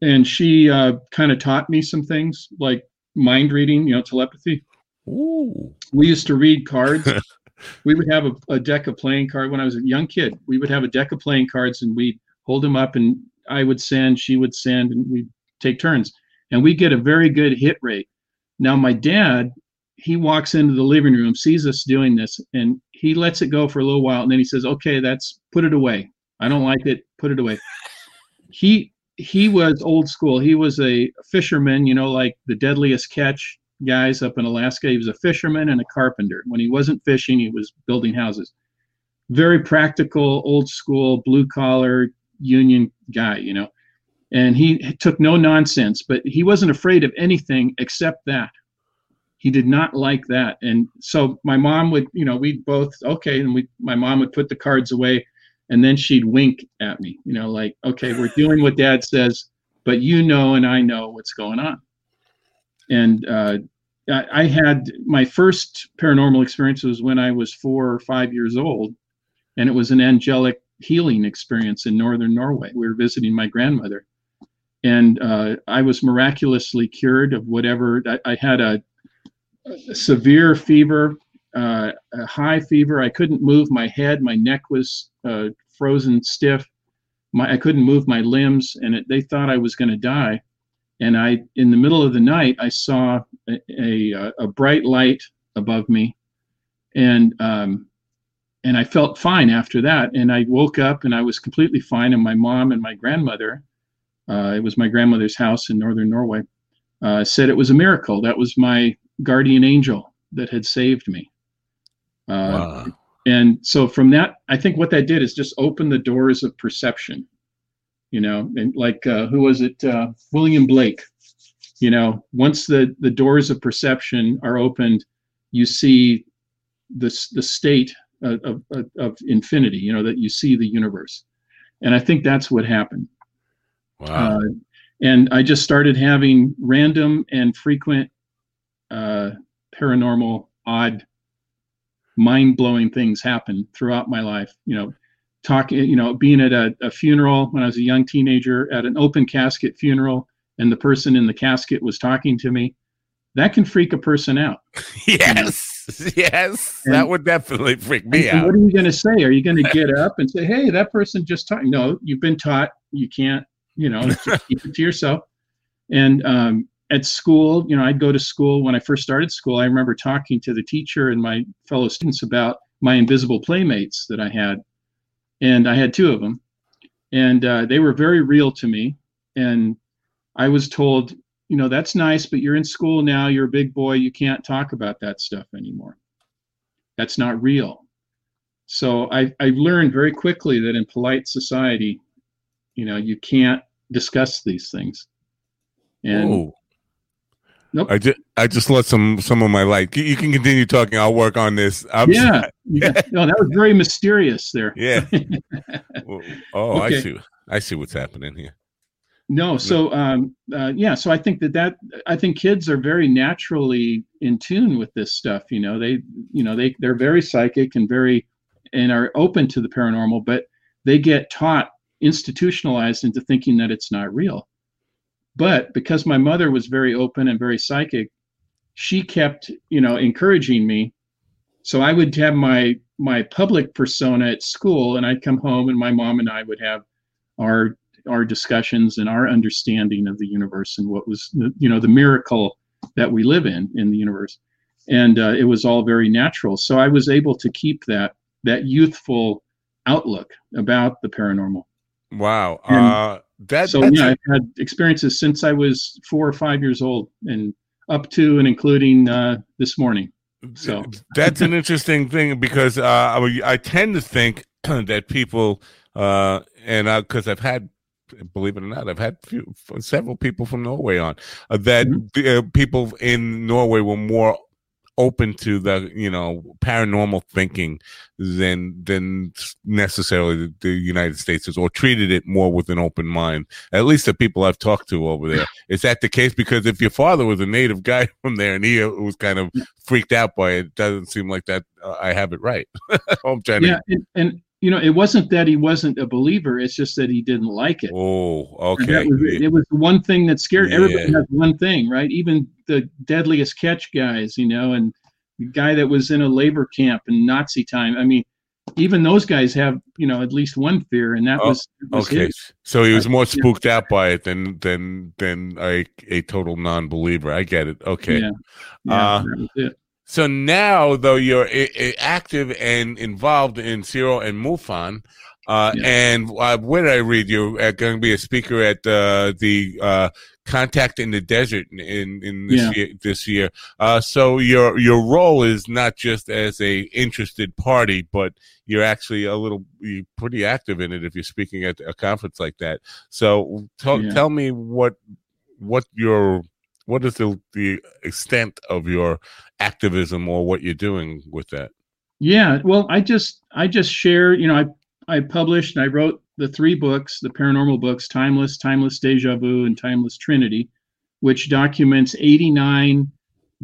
and she uh, kind of taught me some things like mind reading, you know, telepathy. Ooh. We used to read cards we would have a, a, deck of playing cards when I was a young kid. We would have a deck of playing cards and we'd hold them up and I would send, she would send, and we'd take turns. And we get a very good hit rate. Now, my dad, he walks into the living room, sees us doing this, and he lets it go for a little while. And then he says, Okay, that's put it away. I don't like it. Put it away. He he was old school. He was a fisherman, you know, like the deadliest catch guys up in Alaska. He was a fisherman and a carpenter. When he wasn't fishing, he was building houses. Very practical, old school, blue collar union guy, you know. And he took no nonsense, but he wasn't afraid of anything except that. He did not like that. And so my mom would, you know, we'd both, okay, and we, my mom would put the cards away and then she'd wink at me, you know, like, okay, we're doing what dad says, but you know and I know what's going on and uh, I had my first paranormal experience was when I was four or five years old, and it was an angelic healing experience in northern Norway. We were visiting my grandmother, and uh, I was miraculously cured of whatever. I, I had a, a, severe fever, uh, a high fever. I couldn't move my head. My neck was uh, frozen stiff. My, I couldn't move my limbs, and it, they thought I was going to die and I, in the middle of the night, I saw a, a, a bright light above me, and um, and I felt fine after that. And I woke up and I was completely fine. And my mom and my grandmother, uh, it was my grandmother's house in northern Norway, uh, said it was a miracle. That was my guardian angel that had saved me. Uh, wow. And so from that, I think what that did is just open the doors of perception you know and like uh, who was it? Uh, william blake. You know once the the doors of perception are opened you see this the state of, of, of infinity you know that you see the universe. And i think that's what happened. Wow. Uh, and i just started having random and frequent uh, paranormal odd mind-blowing things happen throughout my life you know talking, you know, being at a, a, funeral when I was a young teenager at an open casket funeral, and the person in the casket was talking to me, that can freak a person out. yes, yes, and, that would definitely freak me out. What are you going to say? Are you going to get up and say, "Hey, that person just talked"? No, you've been taught you can't. You know, keep it to yourself. And um, at school, you know, I'd go to school when I first started school. I remember talking to the teacher and my fellow students about my invisible playmates that I had and I had two of them, and uh, they were very real to me. And I was told, you know, that's nice, but you're in school now. You're a big boy. You can't talk about that stuff anymore. That's not real. So I, I learned very quickly that in polite society, you know, you can't discuss these things. And Whoa. Nope. I just I just let some some of my light. You can continue talking. I'll work on this. I'm yeah, yeah. No, that was very mysterious there. Yeah. oh, okay. I see. I see what's happening here. No, so um, uh, yeah, so I think that that I think kids are very naturally in tune with this stuff. You know, they you know they they're very psychic and very and are open to the paranormal, but they get taught institutionalized into thinking that it's not real. But because my mother was very open and very psychic, she kept, you know, encouraging me. So I would have my my public persona at school, and I'd come home, and my mom and I would have our our discussions and our understanding of the universe and what was, you know, the miracle that we live in in the universe. And uh, it was all very natural. So I was able to keep that that youthful outlook about the paranormal. Wow. And, uh, that so yeah, I've had experiences since I was four or five years old, and up to and including uh, this morning. So that's an interesting thing because uh, I, I tend to think that people uh, and because I've had believe it or not I've had few, several people from Norway on uh, that Mhm. uh, people in Norway were more open to the you know paranormal thinking than than necessarily the, the United States is or treated it more with an open mind at least the people I've talked to over there is that the case because if your father was a native guy from there and he uh, was kind of freaked out by it. Doesn't seem like that. Uh, I have it right. I'm trying yeah, and, and you know, it wasn't that he wasn't a believer; it's just that he didn't like it. Oh, okay. was it. Was one thing that scared everybody. Yeah. Has one thing, right? Even the deadliest catch guys, you know, and the guy that was in a labor camp in Nazi time. I mean, even those guys have, you know, at least one fear, and that Oh, was, was Okay, his. so he was more Yeah. spooked out by it than than than a a total non-believer. I get it. Okay. Yeah, yeah, Uh, that was it. So now, though, you're active and involved in Zero and MUFON. Uh, Yeah. And uh, where did I read? You're uh, going to be a speaker at uh, the uh, Contact in the Desert in in, this Yeah. year. This year, uh, so your your role is not just as a interested party, but you're actually a little you're pretty active in it if you're speaking at a conference like that. So tell Yeah. tell me what what your what is the the extent of your activism or what you're doing with that? Yeah, well, I just I just share, you know, I I published and I wrote the three books, the paranormal books, Timeless, Timeless Deja Vu, and Timeless Trinity, which documents 89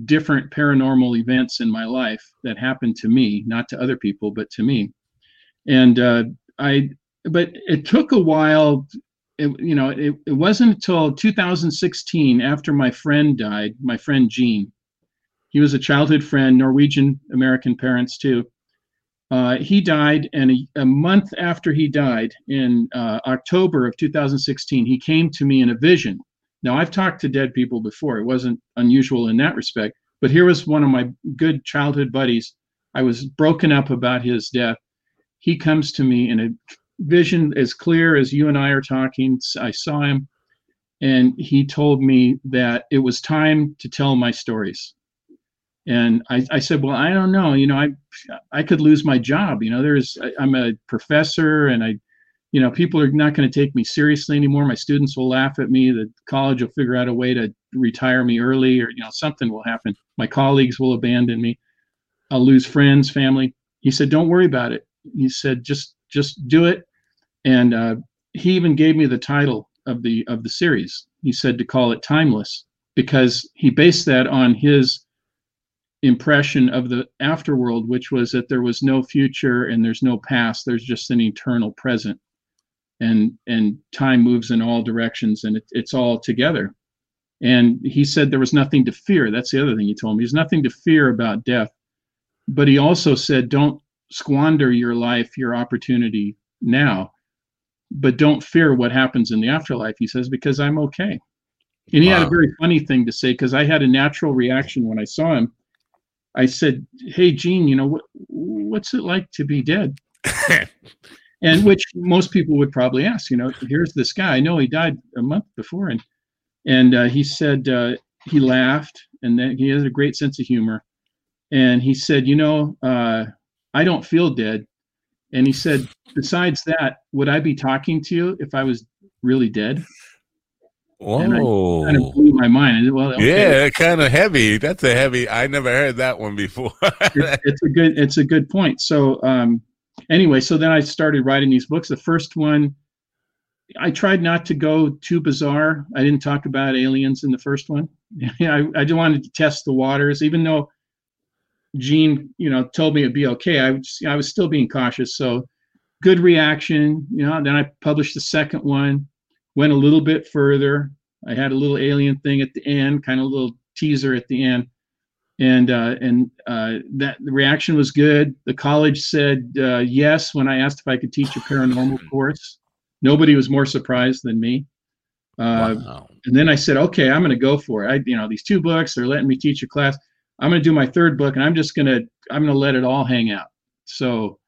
different paranormal events in my life that happened to me, not to other people, but to me. And uh, I, but it took a while. It, you know, it, it wasn't until 2016, after my friend died, my friend Gene. He was a childhood friend, Norwegian American parents too. Uh, he died, and a, a month after he died, in uh, October of 2016, he came to me in a vision. Now, I've talked to dead people before. It wasn't unusual in that respect. But here was one of my good childhood buddies. I was broken up about his death. He comes to me in a vision as clear as you and I are talking. I saw him, and he told me that it was time to tell my stories. And I, I said, well, I don't know. You know, I I could lose my job. You know, there's I, I'm a professor, and I, you know, people are not going to take me seriously anymore. My students will laugh at me. The college will figure out a way to retire me early, or you know, something will happen. My colleagues will abandon me. I'll lose friends, family. He said, don't worry about it. He said, just just do it. And uh, he even gave me the title of the of the series. He said to call it Timeless because he based that on his impression of the afterworld, which was that there was no future and there's no past. There's just an eternal present, and and time moves in all directions, and it, it's all together. And he said there was nothing to fear. That's the other thing he told me. There's nothing to fear about death. But he also said, don't squander your life, your opportunity now, but don't fear what happens in the afterlife. He says, because I'm okay. And he had a very funny thing to say because I had a natural reaction when I saw him. I said, "Hey, Gene, you know what? What's it like to be dead?" and which most people would probably ask. You know, here's this guy. I know he died a month before, and and uh, he said uh, he laughed, and then he has a great sense of humor, and he said, "You know, uh, I don't feel dead." And he said, "Besides that, would I be talking to you if I was really dead?" kind of blew my mind. Said, Well, okay. Yeah, kind of heavy. That's a heavy. I never heard that one before. it's, it's a good it's a good point so um anyway so then i started writing these books the first one i tried not to go too bizarre i didn't talk about aliens in the first one i, I just wanted to test the waters even though gene you know told me it'd be okay i was i was still being cautious so good reaction you know then i published the second one went a little bit further i had a little alien thing at the end kind of a little teaser at the end and uh, and uh, that the reaction was good. The college said uh, yes when I asked if I could teach a paranormal course. Nobody was more surprised than me. Uh, wow. And then I said, okay, I'm going to go for it. I, you know, these two books, they're letting me teach a class. I'm going to do my third book, and I'm just going to I'm going to let it all hang out. So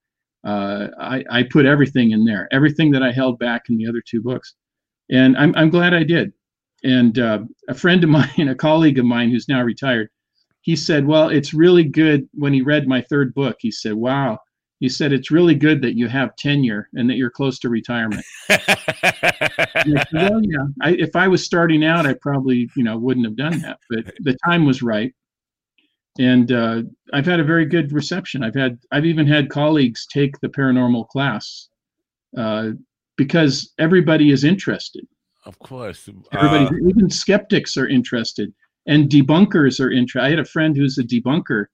uh, I, I put everything in there, everything that I held back in the other two books. and I'm I'm glad I did. And uh, a friend of mine, a colleague of mine who's now retired, he said, "Well, it's really good." When he read my third book, he said, "Wow." He said, "It's really good that you have tenure and that you're close to retirement." said, well, yeah. I, if I was starting out, I probably, you know, wouldn't have done that. But the time was right, and uh, I've had a very good reception. I've had, I've even had colleagues take the paranormal class uh, because everybody is interested. Of course, everybody, uh, even skeptics are interested, and debunkers are interested. I had a friend who's a debunker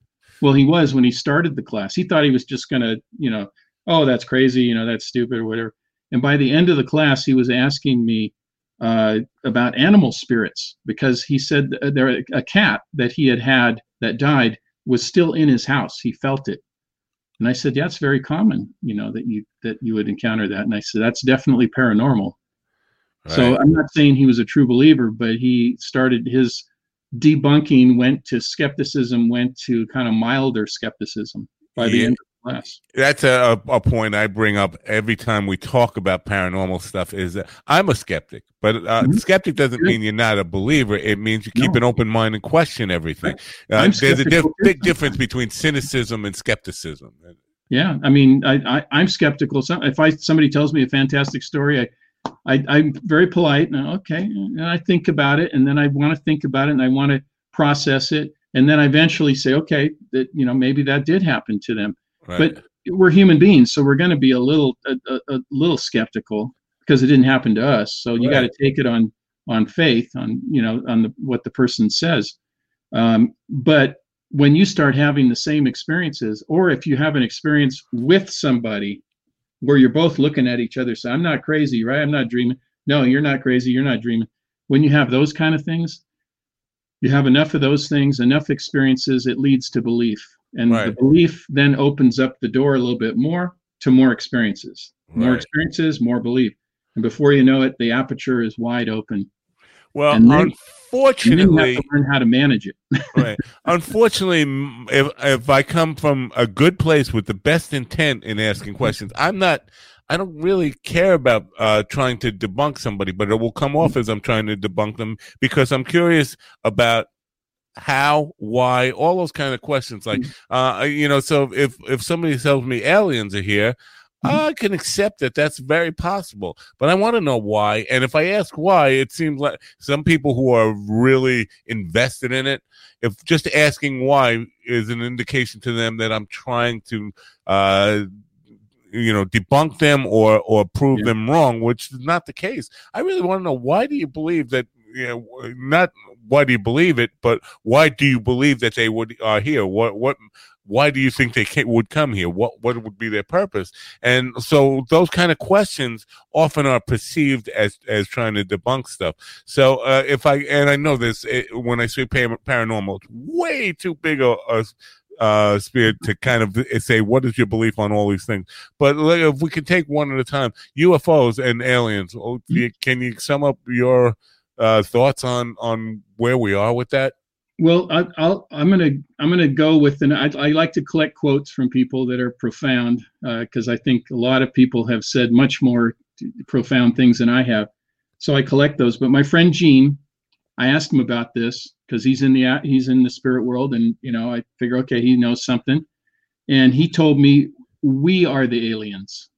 well, he was when he started the class. He thought he was just going to, you know, oh, that's crazy, you know, that's stupid or whatever. And by the end of the class, he was asking me uh, about animal spirits because he said there a cat that he had had that died was still in his house. He felt it. And I said, yeah, it's very common, you know, that you that you would encounter that. And I said, that's definitely paranormal. Right. So I'm not saying he was a true believer, but he started his debunking went to skepticism, went to kind of milder skepticism by the yeah. end class. That's a, a point I bring up every time we talk about paranormal stuff. Is that I'm a skeptic, but uh, mm-hmm. skeptic doesn't mean you're not a believer. It means you keep no. an open mind and question everything. Uh, there's a diff- big difference between cynicism and skepticism. Yeah, I mean, I, I am skeptical. So if I somebody tells me a fantastic story, I I, I'm very polite. And, okay, and I think about it, and then I want to think about it, and I want to process it, and then I eventually say, okay, that you know maybe that did happen to them. Right. But we're human beings, so we're going to be a little a, a, a, little skeptical because it didn't happen to us. So you right. got to take it on on faith, on you know on the, what the person says. Um, but when you start having the same experiences, or if you have an experience with somebody where you're both looking at each other. So I'm not crazy, right? I'm not dreaming. No, you're not crazy. You're not dreaming. When you have those kind of things, you have enough of those things, enough experiences, it leads to belief. And right. the belief then opens up the door a little bit more to more experiences. More right. experiences, more belief. And before you know it, the aperture is wide open. Well, then, unfortunately, you have to learn how to manage it. right. Unfortunately, if if I come from a good place with the best intent in asking questions, I'm not. I don't really care about uh, trying to debunk somebody, but it will come off as I'm trying to debunk them because I'm curious about how, why, all those kind of questions. Like, mm-hmm. uh, you know, so if if somebody tells me aliens are here, I can accept that. That's very possible. But I want to know why. And if I ask why, it seems like some people who are really invested in it, if just asking why is an indication to them that I'm trying to, uh, you know, debunk them or or prove yeah. them wrong, which is not the case. I really want to know why do you believe that? You know, not why do you believe it, but why do you believe that they would are here? What what why do you think they came, would come here? What what would be their purpose? And so those kind of questions often are perceived as as trying to debunk stuff. So uh, if I and I know this it, when I say paranormal, it's way too big a, a uh, spirit to kind of say what is your belief on all these things. But if we can take one at a time, UFOs and aliens. Oh, can you sum up your uh, thoughts on on where we are with that? Well, I, will I'm gonna I'm gonna go with an. I, I, like to collect quotes from people that are profound because uh, I think a lot of people have said much more profound things than I have. So I collect those. But my friend Gene, I asked him about this because he's in the he's in the spirit world, and you know I figure okay he knows something, and he told me we are the aliens.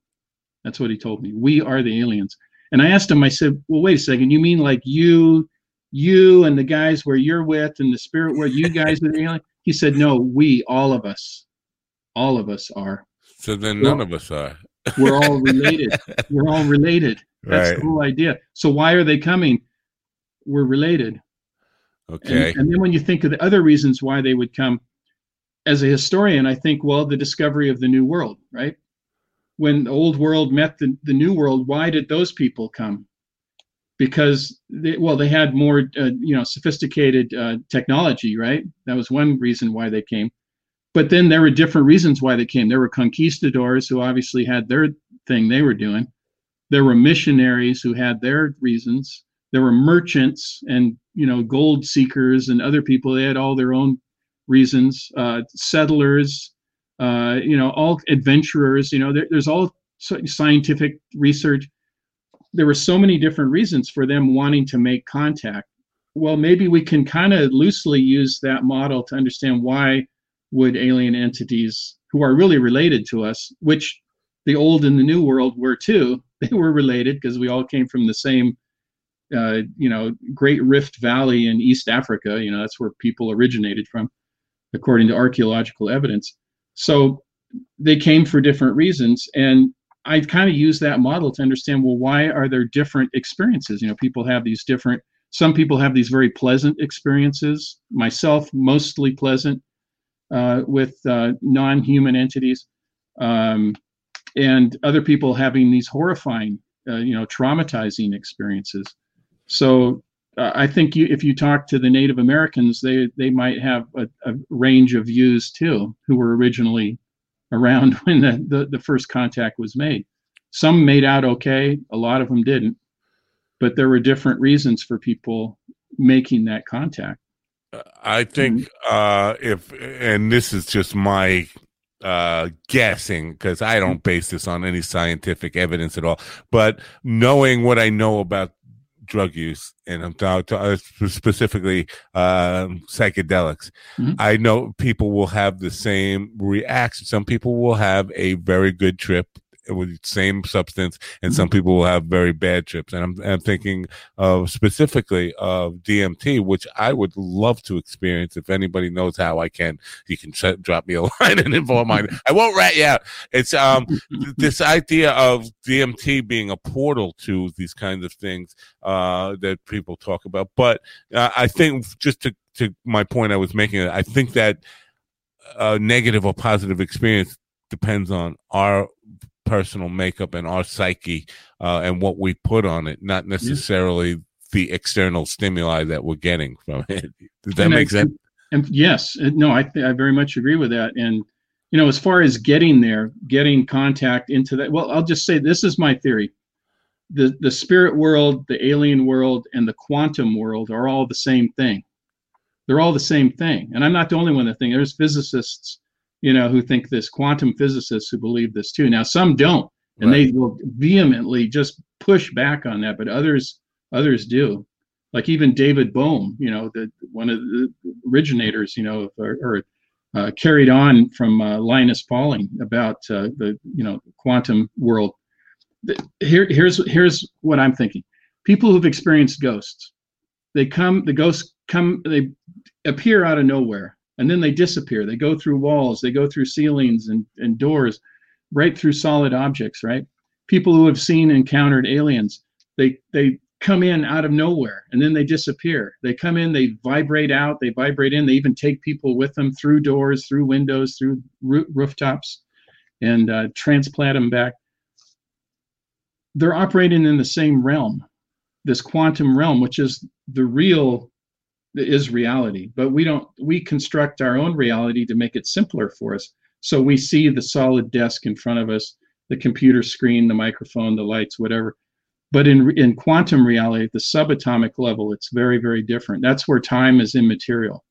That's what he told me. We are the aliens. And I asked him. I said, well, wait a second. You mean like you? you and the guys where you're with and the spirit where you guys are the alien? He said, no, we, all of us, all of us are. So then none of us are. we're all related. We're all related. That's right. the whole idea. So why are they coming? We're related. Okay. And, and then when you think of the other reasons why they would come, as a historian, I think, well, the discovery of the new world, right? When the old world met the, the new world, why did those people come? because they, well they had more uh, you know sophisticated uh, technology right? That was one reason why they came. But then there were different reasons why they came. There were conquistadors who obviously had their thing they were doing. There were missionaries who had their reasons. There were merchants and you know gold seekers and other people. They had all their own reasons. Uh, settlers uh, you know all adventurers you know there, there's all scientific research there were so many different reasons for them wanting to make contact. Well, maybe we can kind of loosely use that model to understand why would alien entities who are really related to us, which the old and the new world were too, they were related because we all came from the same uh, you know, Great Rift Valley in East Africa. You know, that's where people originated from, according to archaeological evidence. So they came for different reasons, and I kind of use that model to understand. Well, why are there different experiences? You know, people have these different. Some people have these very pleasant experiences. Myself, mostly pleasant uh, with uh, non-human entities, um, and other people having these horrifying, uh, you know, traumatizing experiences. So uh, I think you, if you talk to the Native Americans, they they might have a, a, range of views too, who were originally around when the, the, the first contact was made. Some made out okay, a lot of them didn't, but there were different reasons for people making that contact. I think mm-hmm. uh, if, and this is just my uh, guessing because I don't base this on any scientific evidence at all, but knowing what I know about drug use, and I'm talking specifically um, psychedelics. Mm-hmm. I know people will have the same reaction. Some people will have a very good trip with same substance, and some mm-hmm. people will have very bad trips. And I'm, I'm thinking of specifically of DMT, which I would love to experience. If anybody knows how, I can. You can ch- drop me a line and inform me. I won't rat you out. It's um this idea of DMT being a portal to these kinds of things uh, that people talk about. But uh, I think just to to my point I was making, I think that a negative or positive experience depends on our personal makeup and our psyche uh, and what we put on it, not necessarily the external stimuli that we're getting from it. Does that and make I, sense? And, and yes, no, I I very much agree with that. And you know, as far as getting there, getting contact into that, well, I'll just say this is my theory. The the spirit world, the alien world, and the quantum world are all the same thing. They're all the same thing. And I'm not the only one that think. There's physicists you know, who think this, quantum physicists who believe this too. Now, some don't, and right. they will vehemently just push back on that, but others others do. Like even David Bohm, you know, the one of the originators, you know, or, or uh, carried on from uh, Linus Pauling about uh, the you know quantum world. Here, here's here's what I'm thinking. People who've experienced ghosts, they come, the ghosts come, they appear out of nowhere and then they disappear. They go through walls, they go through ceilings and, and doors, right through solid objects, right? People who have seen encountered aliens, they they come in out of nowhere and then they disappear. They come in, they vibrate out, they vibrate in, they even take people with them through doors, through windows, through rooftops, and uh, transplant them back. They're operating in the same realm, this quantum realm, which is the real is reality but we don't we construct our own reality to make it simpler for us. So we see the solid desk in front of us the computer screen the microphone the lights whatever. But in in quantum reality at the subatomic level it's very very different. That's where time is immaterial.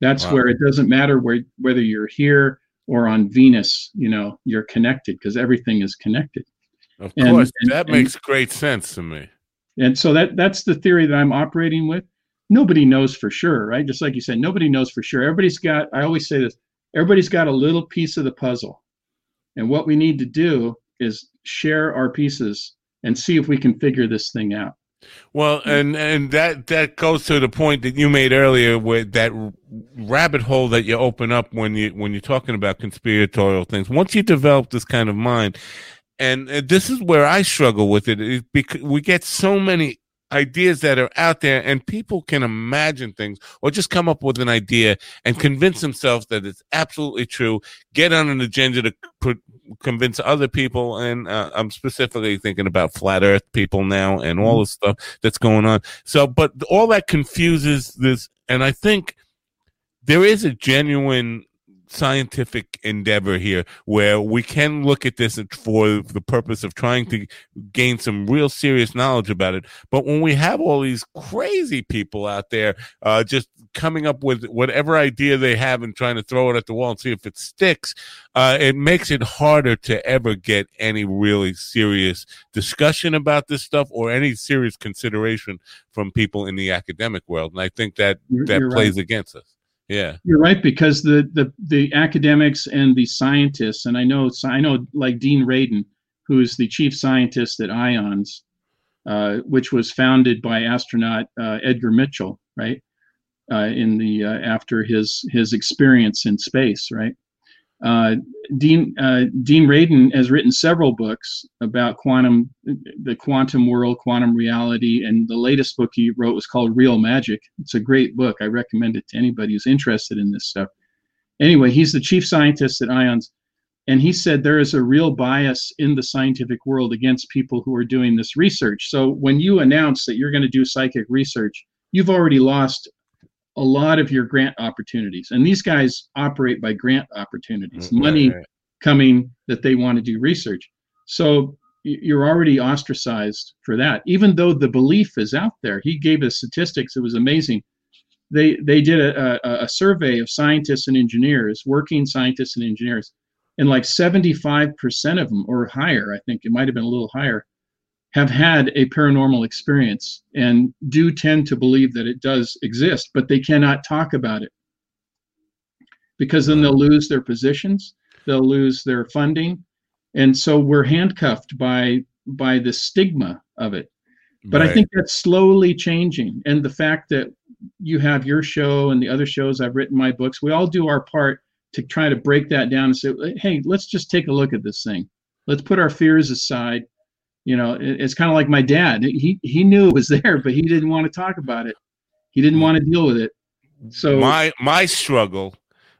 That's wow. where it doesn't matter where whether you're here or on venus you know you're connected because everything is connected. Of course and, that and, makes great sense to me. And so that that's the theory that i'm operating with nobody knows for sure, right? Just like you said, nobody knows for sure. Everybody's got, I always say this, everybody's got a little piece of the puzzle. And what we need to do is share our pieces and see if we can figure this thing out. Well, and and that that goes to the point that you made earlier with that rabbit hole that you open up when you when you're talking about conspiratorial things. Once you develop this kind of mind, and, and this is where I struggle with it, because we get so many ideas that are out there and people can imagine things or just come up with an idea and convince themselves that it's absolutely true get on an agenda to put, convince other people and uh, i'm specifically thinking about flat earth people now and all mm-hmm. the stuff that's going on so but all that confuses this and i think there is a genuine scientific endeavor here where we can look at this for the purpose of trying to gain some real serious knowledge about it. But when we have all these crazy people out there uh, just coming up with whatever idea they have and trying to throw it at the wall and see if it sticks, uh, it makes it harder to ever get any really serious discussion about this stuff or any serious consideration from people in the academic world. And I think that You're- that you're plays against us. Yeah. You're right because the the the academics and the scientists, and I know I know like Dean Radin, who is the chief scientist at IONS, uh, which was founded by astronaut uh, Edgar Mitchell, right? Uh, in the uh, after his his experience in space, right? Uh, Dean uh, Dean Radin has written several books about quantum, the quantum world, quantum reality, and the latest book he wrote was called Real Magic. It's a great book. I recommend it to anybody who's interested in this stuff. Anyway, he's the chief scientist at IONS, and he said there is a real bias in the scientific world against people who are doing this research. So when you announce that you're going to do psychic research, you've already lost a lot of your grant opportunities. And these guys operate by grant opportunities, mm-hmm. Right, money right. coming that they want to do research. So you're already ostracized for that, even though the belief is out there. He gave us statistics; it was amazing. They they did a, a, a survey of scientists and engineers, working scientists and engineers, and like 75% of them, or higher, I think it might have been a little higher, have had a paranormal experience and do tend to believe that it does exist, but they cannot talk about it because then they'll lose their positions, they'll lose their funding, and so we're handcuffed by by the stigma of it. But I think that's slowly changing, and the fact that you have your show and the other shows I've written my books, we all do our part to try to break that down and say, hey, let's just take a look at this thing. Let's put our fears aside. You know, it- it's kind of like my dad. He he knew it was there, but he didn't want to talk about it. He didn't want to deal with it. So my my struggle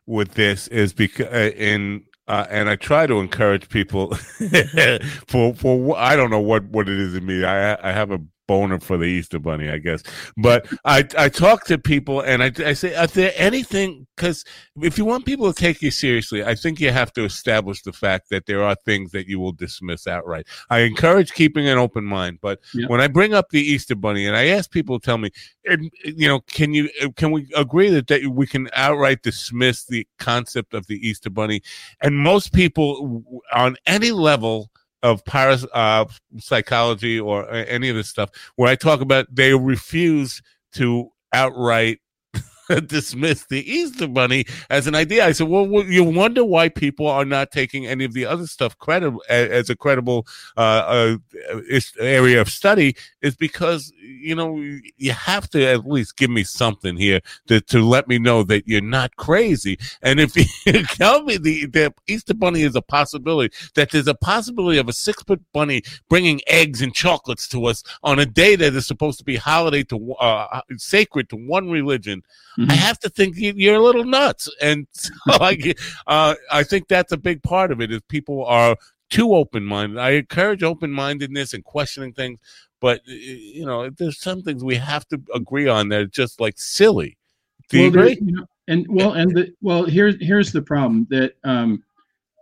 with this is because uh, in uh, and I try to encourage people for for I don't know what what it is in me. I I have a boner for the Easter Bunny, I guess. But I I talk to people and I I say, is there anything? Because if you want people to take you seriously, I think you have to establish the fact that there are things that you will dismiss outright. I encourage keeping an open mind, but Yeah. when I bring up the Easter Bunny and I ask people to tell me, you know, can you uh, can we agree that, that we can outright dismiss the concept of the Easter Bunny? And most people on any level of paras, uh, psychology or uh, any of this stuff, where I talk about, they refuse to outright dismiss the Easter Bunny as an idea. I said, well, well, you wonder why people are not taking any of the other stuff credible as a credible uh, uh, area of study is because you know you have to at least give me something here to, to let me know that you're not crazy. And if you tell me the, the Easter Bunny is a possibility, that there's a possibility of a six foot bunny bringing eggs and chocolates to us on a day that is supposed to be holiday to uh, sacred to one religion, Mhm. I have to think you- you're a little nuts. And so I, uh, I think that's a big part of it is people are too open minded. I encourage open mindedness and questioning things, but you know, there's some things we have to agree on that are just like silly. Do you well, there- agree? you know, and well, and the well, here's here's the problem that um,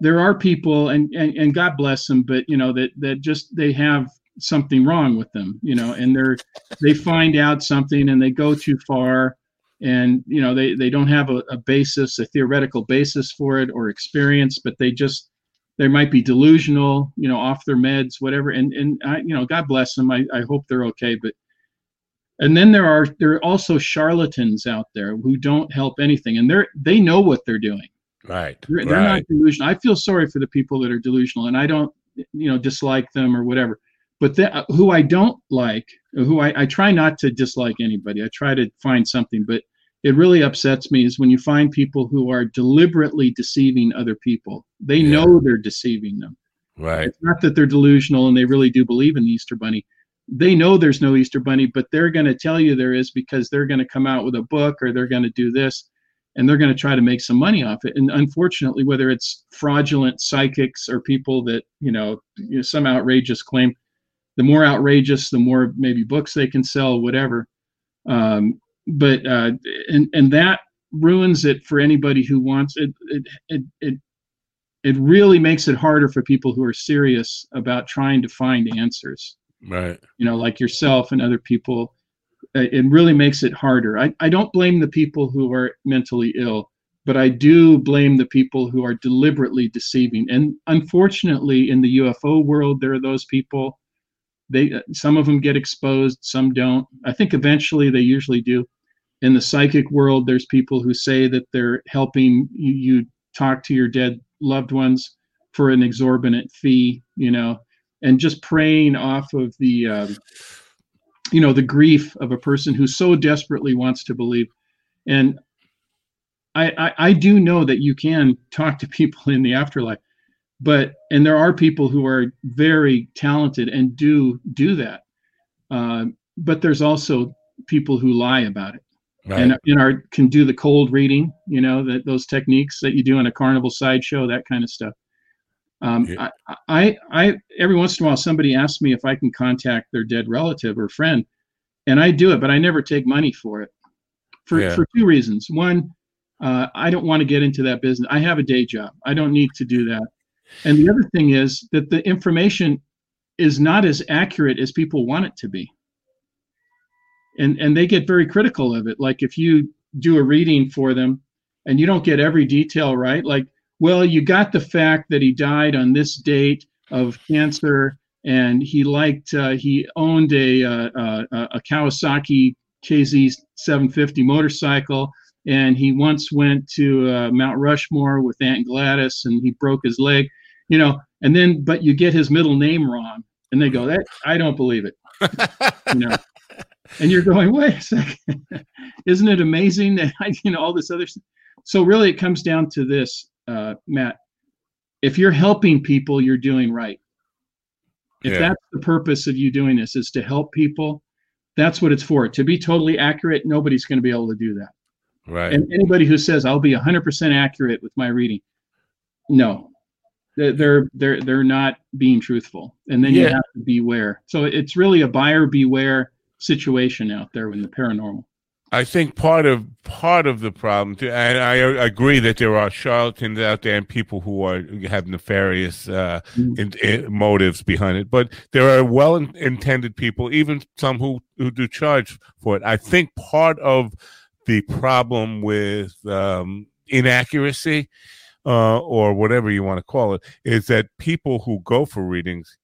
there are people, and, and and God bless them, but you know that that just they have something wrong with them, you know, and they're they find out something and they go too far, and you know they they don't have a, a basis, a theoretical basis for it or experience, but they just they might be delusional, you know, off their meds, whatever, and and I, you know, God bless them. I I hope they're okay, but and then there are there are also charlatans out there who don't help anything and they're they know what they're doing Right. they're, they're right. not delusional i feel sorry for the people that are delusional and i don't you know dislike them or whatever but the, uh, who i don't like who I, I try not to dislike anybody i try to find something but it really upsets me is when you find people who are deliberately deceiving other people they Yeah. know they're deceiving them right. it's not that they're delusional and they really do believe in the Easter Bunny. They know there's no Easter Bunny, but they're going to tell you there is because they're going to come out with a book or they're going to do this and they're going to try to make some money off it. And unfortunately, whether it's fraudulent psychics or people that, you know, you know, some outrageous claim, the more outrageous, the more maybe books they can sell, whatever. Um, but uh, and and that ruins it for anybody who wants it. It it it it really makes it harder for people who are serious about trying to find answers. Right. You know, like yourself and other people. It really makes it harder. I, I don't blame the people who are mentally ill, but I do blame the people who are deliberately deceiving. And unfortunately, in the UFO world, there are those people. They some of them get exposed, some don't. I think eventually they usually do. In the psychic world, there's people who say that they're helping you, you talk to your dead loved ones for an exorbitant fee, you know, and just preying off of the, um, you know, the grief of a person who so desperately wants to believe. And I, I, I do know that you can talk to people in the afterlife, but and there are people who are very talented and do do that. Uh, but there's also people who lie about it. Right. and in our can do the cold reading you know that those techniques that you do in a carnival sideshow that kind of stuff um, yeah. I, I, I every once in a while somebody asks me if i can contact their dead relative or friend and i do it but i never take money for it for, yeah. for two reasons one uh, i don't want to get into that business i have a day job i don't need to do that and the other thing is that the information is not as accurate as people want it to be. And and they get very critical of it. Like if you do a reading for them and you don't get every detail right like well you got the fact that he died on this date of cancer and he liked uh, he owned a, uh, uh, a kawasaki kz 750 motorcycle and he once went to uh, mount rushmore with aunt gladys and he broke his leg you know and then but you get his middle name wrong and they go that i don't believe it you know and you're going, wait a second, isn't it amazing that I, you know, all this other stuff? So really, it comes down to this, uh, Matt. If you're helping people, you're doing right. If yeah. that's the purpose of you doing this, is to help people, that's what it's for. To be totally accurate, nobody's going to be able to do that. Right. And anybody who says I'll be 100% accurate with my reading, no, they're they're they're not being truthful. And then yeah. you have to beware. So it's really a buyer beware situation out there in the paranormal. I think part of part of the problem, too, and I agree that there are charlatans out there and people who are have nefarious uh, mm. in, in motives behind it. But there are well-intended people, even some who who do charge for it. I think part of the problem with um, inaccuracy, uh, or whatever you want to call it, is that people who go for readings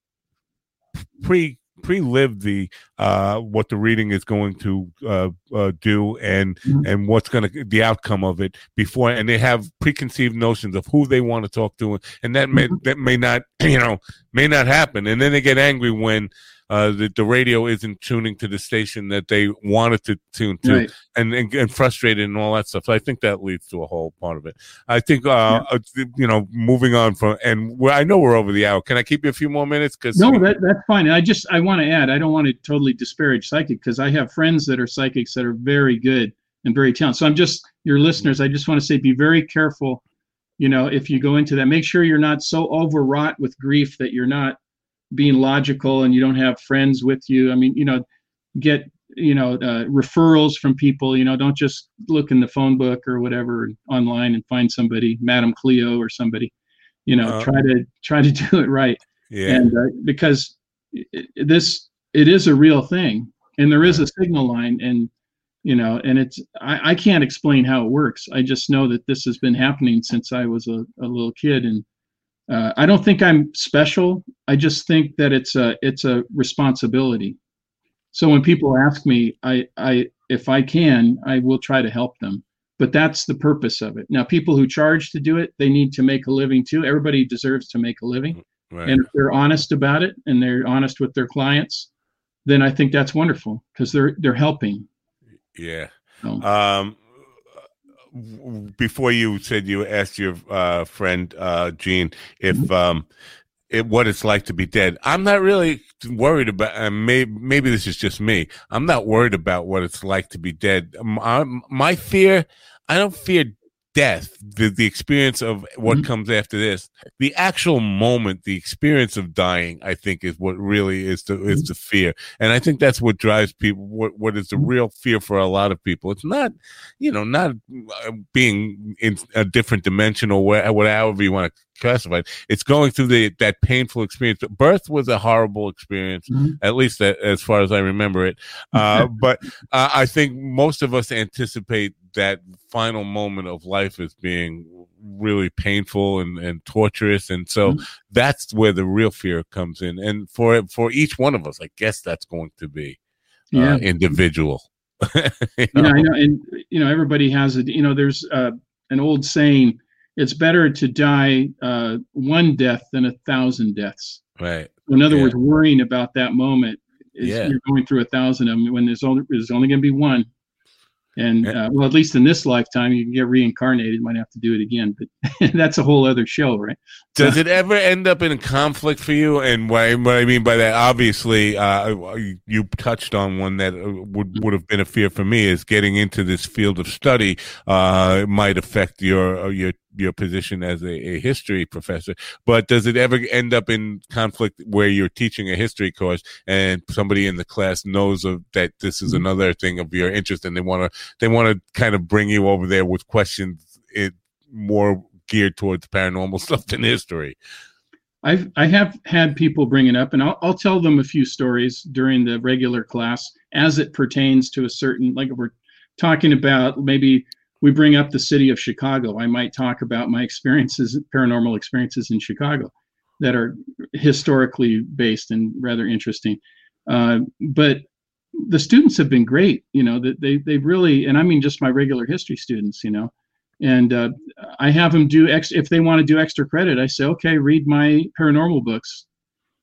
pre pre-live the uh, what the reading is going to uh, uh, do and mm-hmm. and what's going to the outcome of it before and they have preconceived notions of who they want to talk to and that may mm-hmm. that may not you know may not happen and then they get angry when uh, the, the radio isn't tuning to the station that they wanted to tune to right. and, and, and frustrated and all that stuff. So I think that leads to a whole part of it. I think, uh, yeah. uh you know, moving on from, and I know we're over the hour. Can I keep you a few more minutes? Cause no, that, that's fine. I just, I want to add, I don't want to totally disparage psychic because I have friends that are psychics that are very good and very talented. So I'm just, your listeners, I just want to say, be very careful. You know, if you go into that, make sure you're not so overwrought with grief that you're not being logical and you don't have friends with you. I mean, you know, get you know uh, referrals from people. You know, don't just look in the phone book or whatever online and find somebody, Madam Cleo or somebody. You know, uh, try to try to do it right. Yeah. And uh, because this it is a real thing, and there is a signal line, and you know, and it's I, I can't explain how it works. I just know that this has been happening since I was a, a little kid, and uh, I don't think I'm special. I just think that it's a it's a responsibility. So when people ask me, I I if I can, I will try to help them. But that's the purpose of it. Now, people who charge to do it, they need to make a living too. Everybody deserves to make a living, right. and if they're honest about it and they're honest with their clients, then I think that's wonderful because they're they're helping. Yeah. So. Um, before you said you asked your uh, friend uh, Gene if mm-hmm. um, it, what it's like to be dead. I'm not really worried about. Uh, maybe, maybe this is just me. I'm not worried about what it's like to be dead. My, my fear, I don't fear death, the, the experience of what Mhm. comes after this, the actual moment, the experience of dying, I think is what really is the is the fear. And I think that's what drives people what what is the real fear for a lot of people. It's not, you know, not uh, being in a different dimension or where, whatever you want to classify it. It's going through the that painful experience. Birth was a horrible experience, Mhm. at least a- as far as I remember it. Uh, but uh, I think most of us anticipate that final moment of life as being really painful and, and torturous, and so Mhm. that's where the real fear comes in. And for for each one of us, I guess that's going to be Yeah. uh, individual. You Yeah. I know, and you know everybody has it. You know, there's uh, an old saying: "It's better to die uh, one death than a thousand deaths." Right. In other Yeah. words, worrying about that moment is Yeah. you're going through a thousand of them when there's only there's only going to be one. And uh, well, at least in this lifetime, you can get reincarnated. Might have to do it again, but that's a whole other show, right? Does it ever end up in a conflict for you? And what I, what I mean by that, obviously, uh, you touched on one that uh, would would have been a fear for me is getting into this field of study uh, might affect your uh, your your position as a, a history professor. But does it ever end up in conflict where you're teaching a history course and somebody in the class knows of that this is Mhm. another thing of your interest and they want to they want to kind of bring you over there with questions it more geared towards paranormal stuff than history. I've I have had people bring it up, and I'll I'll tell them a few stories during the regular class as it pertains to a certain like if we're talking about maybe we bring up the city of Chicago. I might talk about my experiences, paranormal experiences in Chicago, that are historically based and rather interesting. Uh, but the students have been great. You know that they they really, and I mean just my regular history students. You know, and uh, I have them do ex if they want to do extra credit. I say, okay, read my paranormal books,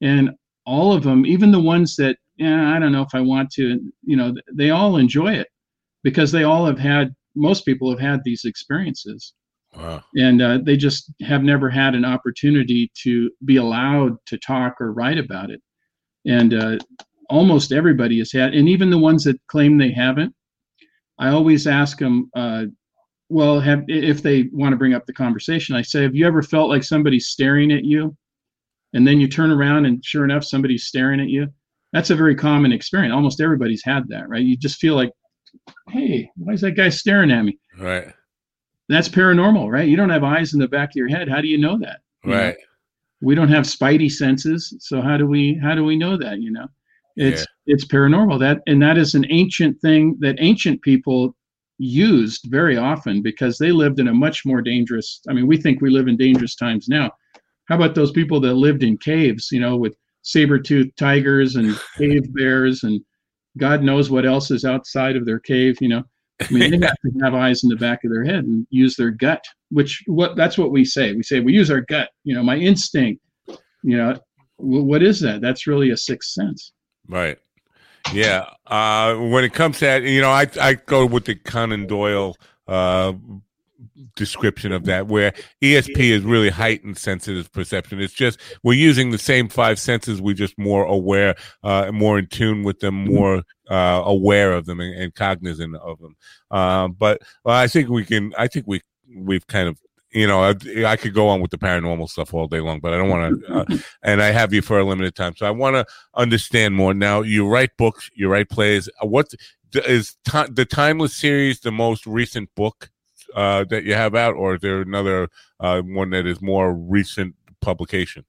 and all of them, even the ones that yeah, I don't know if I want to, you know, they all enjoy it because they all have had. Most people have had these experiences, Wow. and uh, they just have never had an opportunity to be allowed to talk or write about it. And uh, almost everybody has had, and even the ones that claim they haven't, I always ask them, uh, well, have if they want to bring up the conversation, I say, have you ever felt like somebody's staring at you, and then you turn around and sure enough, somebody's staring at you? That's a very common experience. Almost everybody's had that, right? You just feel like, hey, why is that guy staring at me? Right. That's paranormal, right? You don't have eyes in the back of your head. How do you know that? You know? Right. we don't have spidey senses so how do we how do we know that you know it's it's paranormal that and that is an ancient thing that ancient people used very often because they lived in a much more dangerous i mean we think we live in dangerous times now how about those people that lived in caves you know with saber-toothed tigers and cave bears and god knows what else is outside of their cave you know I mean, they have to have eyes in the back of their head and use their gut, which what that's what we say. We say we use our gut. You know, my instinct. You know, what is that? That's really a sixth sense. Right. Yeah. Uh, when it comes to that, you know, I I go with the Conan Doyle uh, description of that, where ESP is really heightened sensitive perception. It's just we're using the same five senses, we're just more aware, uh, more in tune with them, more uh, aware of them, and, and cognizant of them. Um, but well, I think we can. I think we we've kind of. You know, I, I could go on with the paranormal stuff all day long, but I don't want to. Uh, and I have you for a limited time, so I want to understand more. Now, you write books, you write plays. Uh, What is ti- the Timeless series the most recent book uh, that you have out, or is there another uh, one that is more recent publication?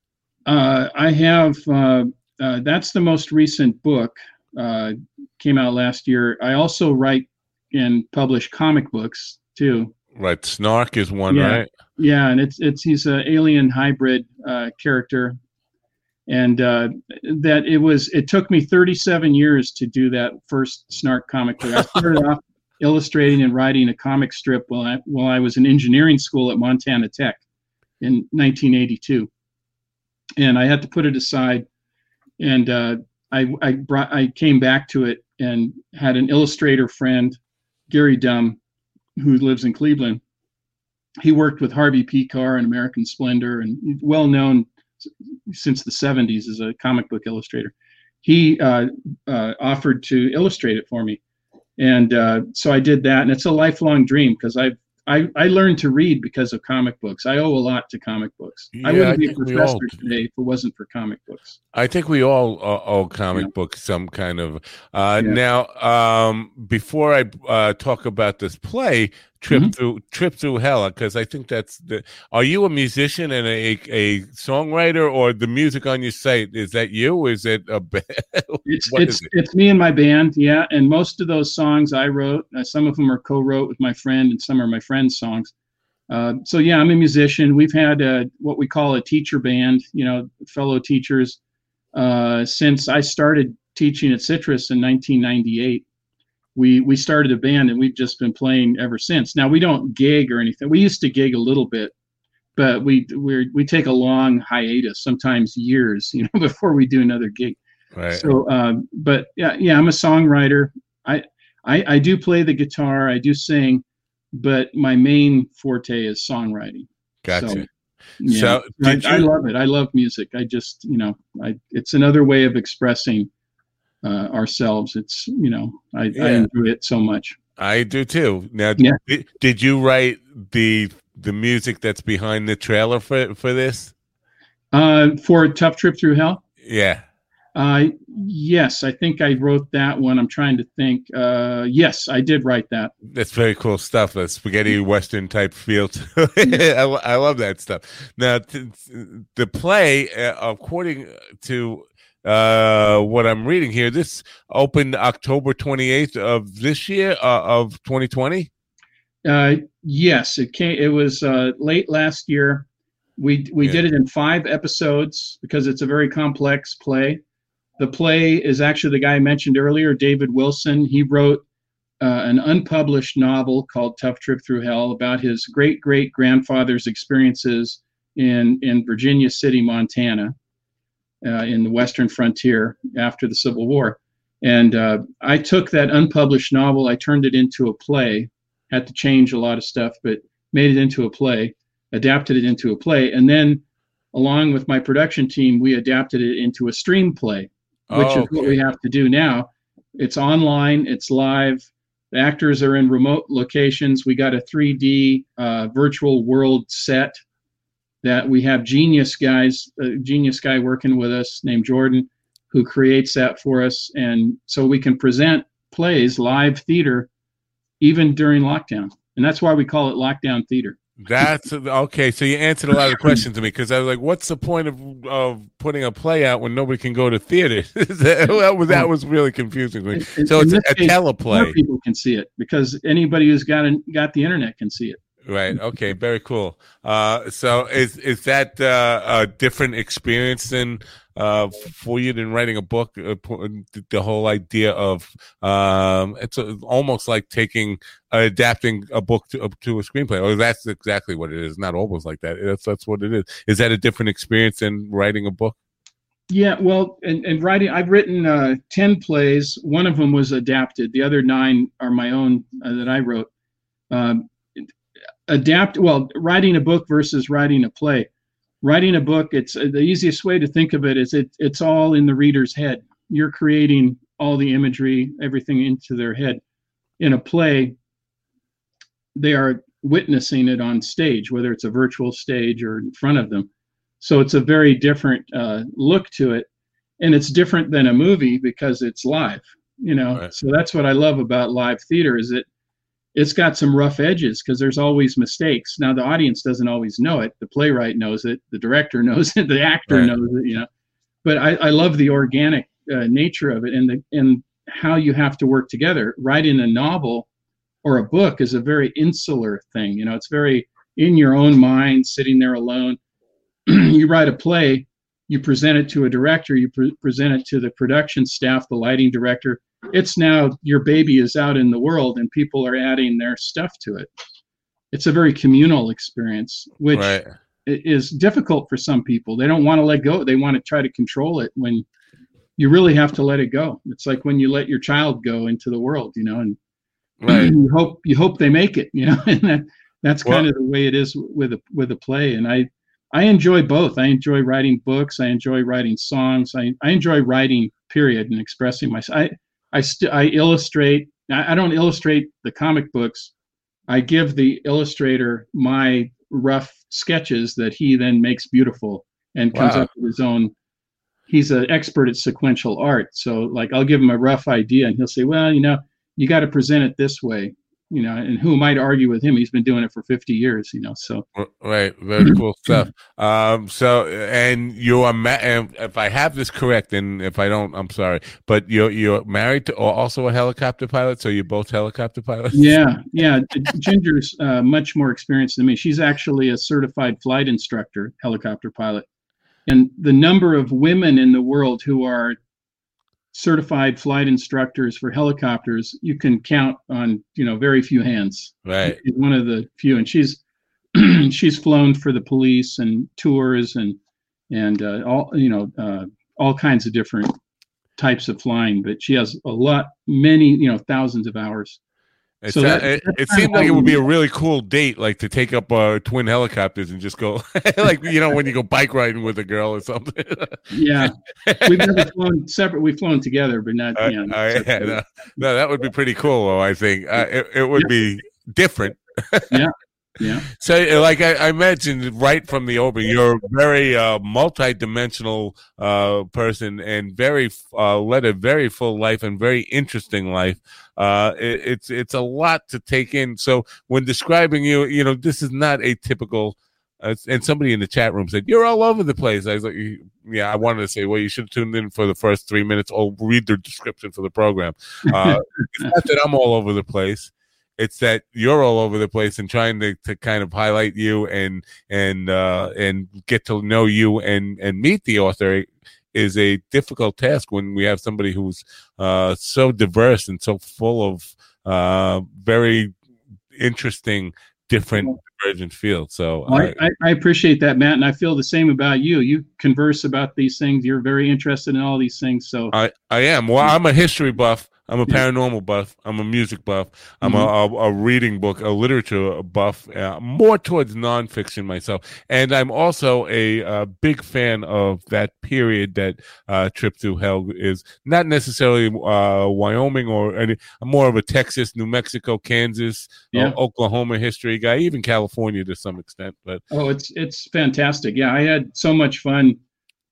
Uh, I have. Uh, uh, that's the most recent book. Uh, came out last year. I also write and publish comic books too. Right, Snark is one, Yeah. right? Yeah, and it's it's he's an alien hybrid uh, character, and uh, that it was it took me 37 years to do that first Snark comic book. I started off illustrating and writing a comic strip while I while I was in engineering school at Montana Tech in 1982, and I had to put it aside, and uh, I I brought I came back to it and had an illustrator friend, Gary Dumm, who lives in Cleveland he worked with Harvey Pekar and American Splendor and well known since the 70s as a comic book illustrator. He uh, uh, offered to illustrate it for me. And uh, so I did that. And it's a lifelong dream because I've, I, I learned to read because of comic books. I owe a lot to comic books. Yeah, I wouldn't I be a we all professor today if it wasn't for comic books. I think we all uh, owe comic Yeah. books some kind of. Uh, Yeah. Now, um, before I uh, talk about this play, trip Mhm. through trip through hell, because I think that's the. Are you a musician and a a songwriter, or the music on your site is that you? Or is it a band? It's it's it? it's me and my band, yeah. And most of those songs I wrote. Uh, some of them are co-wrote with my friend, and some are my friend's songs. Uh, so yeah, I'm a musician. We've had uh what we call a teacher band, you know, fellow teachers, uh, since I started teaching at Citrus in 1998. We we started a band, and we've just been playing ever since. Now we don't gig or anything. We used to gig a little bit, but we we we take a long hiatus, sometimes years, you know, before we do another gig. right. So, um, but yeah, yeah, I'm a songwriter. I, I, I do play the guitar. I do sing, but my main forte is songwriting. Gotcha. So, yeah, So, I, did I you- love it. I love music. I just, you know, I, it's another way of expressing uh, ourselves. It's, you know, I, I enjoy it so much. I do too. Now, Yeah. did, did you write the the music that's behind the trailer for for this? Uh, for Tough Trip Through Hell, Yeah. uh, yes, I think I wrote that one. I'm trying to think. Uh, yes, I did write that. That's very cool stuff. A spaghetti western type feel. To. I, I love that stuff. Now, t- the play, uh, according to uh, what I'm reading here, this opened October 28th of this year uh, of 2020. Uh, yes, it came. It was uh, late last year. We we Yeah. did it in five episodes because it's a very complex play. The play is actually the guy I mentioned earlier, David Wilson. He wrote uh, an unpublished novel called Tough Trip Through Hell about his great great grandfather's experiences in in Virginia City, Montana, uh, in the Western frontier after the Civil War. And uh, I took that unpublished novel, I turned it into a play had to change a lot of stuff, but made it into a play, adapted it into a play, and then along with my production team, we adapted it into a stream play, which Oh, is what we have to do now. It's online, it's live. The actors are in remote locations. We got a 3D uh, virtual world set that we have genius guys, a genius guy working with us named Jordan, who creates that for us, and so we can present plays live theater even during lockdown. And that's why we call it lockdown theater. That's okay. So you answered a lot of questions to me because I was like, "What's the point of of putting a play out when nobody can go to theater?" that was that was really confusing to me. So it's a case, More teleplay, people can see it because anybody who's got an, got the internet can see it. Right? Okay, very cool. Uh, so is is that uh, a different experience than uh, for you than writing a book? Uh, the whole idea of um, it's a, almost like taking adapting a book to, to a screenplay. Or that's exactly what it is. Not almost like that. That's that's what it is. Is that a different experience than writing a book? Yeah, well, and, and writing, I've written uh, 10 plays. One of them was adapted. The other nine are my own uh, that I wrote. Um, adapt, well, writing a book versus writing a play. Writing a book, it's uh, the easiest way to think of it is it, it's all in the reader's head. You're creating all the imagery, everything into their head. In a play, they are witnessing it on stage, whether it's a virtual stage or in front of them. So it's a very different uh, look to it, and it's different than a movie because it's live. You know, Right. so that's what I love about live theater is that it's got some rough edges because there's always mistakes. Now the audience doesn't always know it. The playwright knows it. The director knows it. The actor Right. knows it. You know, but I, I love the organic uh, nature of it and the and how you have to work together. Writing a novel or a book is a very insular thing. You know, it's very in your own mind, sitting there alone. you write a play, you present it to a director, you pre- present it to the production staff, the lighting director. It's now your baby is out in the world and people are adding their stuff to it. It's a very communal experience, which right. is difficult for some people. They don't want to let go. They want to try to control it when you really have to let it go. It's like when you let your child go into the world, you know, and Right. you hope you hope they make it, you know, and that, that's Well- kind of the way it is with a with a play. And I I enjoy both. I enjoy writing books. I enjoy writing songs. I, I enjoy writing period and expressing myself. I I st- I illustrate. I, don't illustrate the comic books I give the illustrator my rough sketches that he then makes beautiful and comes Wow. up with his own. He's an expert at sequential art, so like I'll give him a rough idea, and he'll say, "Well, you know, you got to present it this way." You know, and who might argue with him? He's been doing it for 50 years, you know. So Right, very cool stuff. Um, so, and you are, ma- and if I have this correct, and if I don't, I'm sorry, but you're you're married to or also a helicopter pilot, so you're both helicopter pilots. yeah, yeah. Ginger's uh, much more experienced than me. She's actually a certified flight instructor, helicopter pilot, and the number of women in the world who are certified flight instructors for helicopters you can count on you know very few hands right. She's one of the few and she's she's flown for the police and tours and and uh, all you know uh, all kinds of different types of flying but she has a lot many you know thousands of hours It, So that- it, it seemed like it would be a really cool date, like to take up uh, twin helicopters and just go, like you know, when you go bike riding with a girl or something. yeah we've never flown separate we've flown together but not Uh, you know, uh, yeah, no, no, that would be pretty cool. Though I think uh, it, it would be different. yeah yeah. So, uh, like I, I mentioned right from the open, you're a very uh, multi-dimensional uh, person and very uh, led a very full life and very interesting life. Uh, it, it's it's a lot to take in. So, when describing you, you know, this is not a typical. Uh, and somebody in the chat room said you're all over the place. I was like, yeah, I wanted to say, well, you should have tuned in for the first three minutes or read the description for the program. Uh, it's not that I'm all over the place it's that you're all over the place and trying to, to kind of highlight you and and uh and get to know you and and meet the author is a difficult task when we have somebody who's uh so diverse and so full of uh very interesting different divergent fields so Well, I- I, I, I appreciate that matt and i feel the same about you you converse about these things you're very interested in all these things so I, I am. Well, I'm a history buff. I'm a paranormal buff. I'm a music buff. I'm a, a, a reading book, a literature buff, uh, more towards nonfiction myself. And I'm also a, uh big fan of that period that uh, Trip Through Hell is not necessarily uh, Wyoming or any, I'm more of a Texas, New Mexico, Kansas, Yeah. uh, Oklahoma history guy, even California to some extent. But Oh, it's it's fantastic. Yeah, I had so much fun,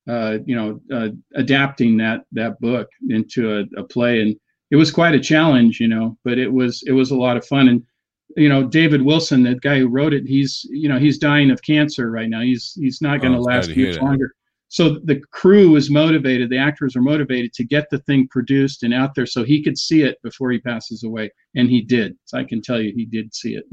uh, you know, uh, adapting that that book into a, a play, and it was quite a challenge, you know. But it was it was a lot of fun, and you know, David Wilson, that guy who wrote it, he's you know he's dying of cancer right now. He's he's not going Oh, to last much longer. So the crew was motivated, the actors were motivated to get the thing produced and out there so he could see it before he passes away, and he did. So I can tell you, he did see it.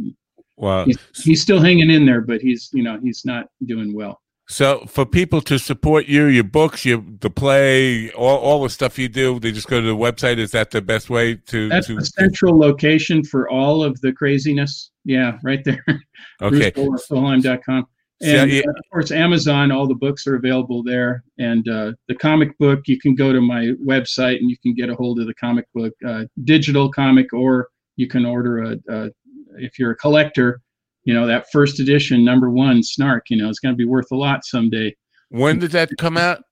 Wow, He's, he's still hanging in there, but he's you know he's not doing well. So for people to support you, your books, your the play, all, all the stuff you do, they just go to the website. Is that the best way to? That's to the central location for all of the craziness. Yeah, right there. okay, BruceSolheim.com. So, And yeah. uh, of course, Amazon, all the books are available there. And uh, the comic book, you can go to my website and you can get a hold of the comic book, uh, digital comic, or you can order a, a, if you're a collector, you know, that first edition, number one, Snark, you know, it's going to be worth a lot someday. when did that come out?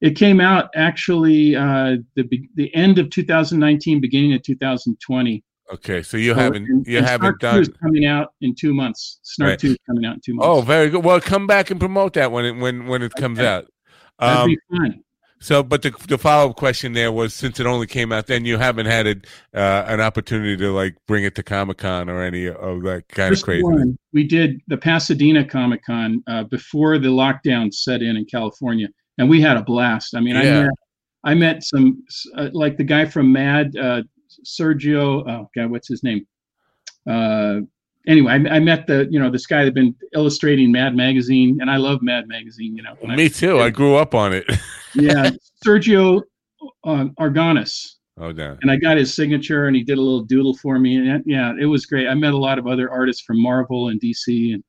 It came out actually uh, the the end of 2019, beginning of 2020. Okay, so you So, haven't and- you and haven't Snark 2 done. coming out in two months. Snark Right. Two is coming out in two months. Oh, very good. Well, come back and promote that when it when when it comes Okay. out. that'd Um, be fun. So, but the the follow up question there was since it only came out then, you haven't had it, uh, an opportunity to like bring it to Comic Con or any of that kind First of crazy. one, we did the Pasadena Comic Con uh, before the lockdown set in in California, and we had a blast. I mean, I Yeah. met I met some uh, like the guy from Mad, uh, Sergio. Oh God, what's his name? Anyway, I, I met the you know this guy that had been illustrating Mad magazine, and I love Mad magazine. You know, I- Me too. I grew up on it. yeah, Sergio um, Aragonés. oh, damn. and I got his signature, and he did a little doodle for me, and yeah, it was great. I met a lot of other artists from Marvel and DC, and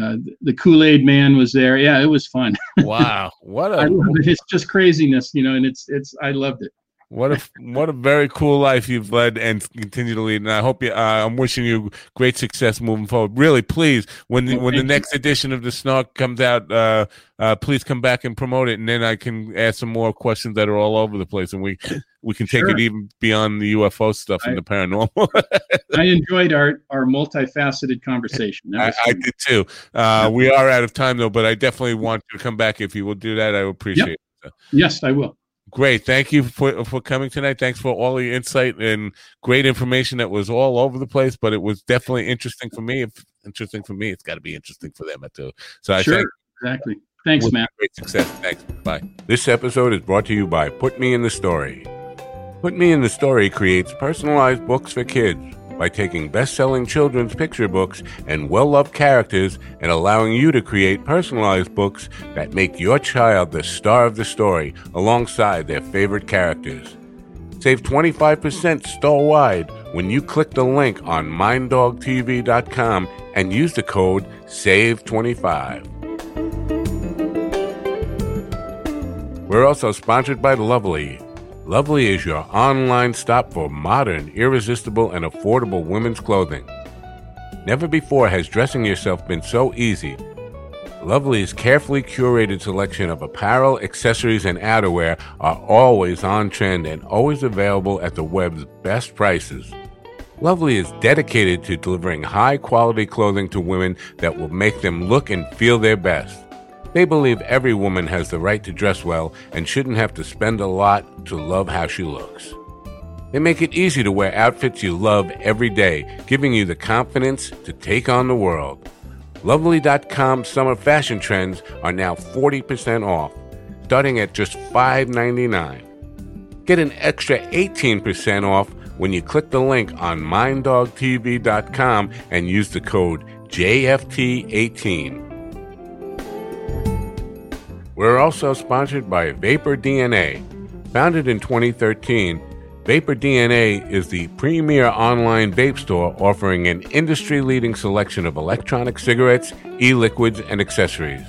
uh, the Kool Aid Man was there. Yeah, it was fun. Wow, what a! it. It's just craziness, you know, and it's it's I loved it. What a what a very cool life you've led and continue to lead. And I hope you. Uh, I'm wishing you great success moving forward. Really, please, when the, when the next edition of the Snark comes out, uh, uh, please come back and promote it, and then I can ask some more questions that are all over the place, and we we can take Sure. it even beyond the UFO stuff and the paranormal. I enjoyed our our multifaceted conversation. I, I did too. Uh, we are out of time though, but I definitely want you to come back if you will do that. I would appreciate. it. yes, I will. Great. Thank you for for coming tonight. Thanks for all your insight and great information that was all over the place, but it was definitely interesting for me. If interesting for me, it's got to be interesting for them too. So I sure, exactly. Thanks, Matt. Great success. Thanks. Bye. This episode is brought to you by Put Me in the Story. Put Me in the Story creates personalized books for kids by taking best selling children's picture books and well loved characters and allowing you to create personalized books that make your child the star of the story alongside their favorite characters. Save 25% store wide when you click the link on minddogtv.com and use the code SAVE25. We're also sponsored by Lovely. Lovely is your online stop for modern, irresistible, and affordable women's clothing. Never before has dressing yourself been so easy. Lovely's carefully curated selection of apparel, accessories, and outerwear are always on trend and always available at the web's best prices. Lovely is dedicated to delivering high quality clothing to women that will make them look and feel their best. They believe every woman has the right to dress well and shouldn't have to spend a lot to love how she looks. They make it easy to wear outfits you love every day, giving you the confidence to take on the world. Lovely.com summer fashion trends are now 40% off, starting at just $5.99. Get an extra 18% off when you click the link on minddogtv.com and use the code JFT18. We're also sponsored by Vapor DNA. Founded in 2013, Vapor DNA is the premier online vape store offering an industry leading selection of electronic cigarettes, e liquids, and accessories.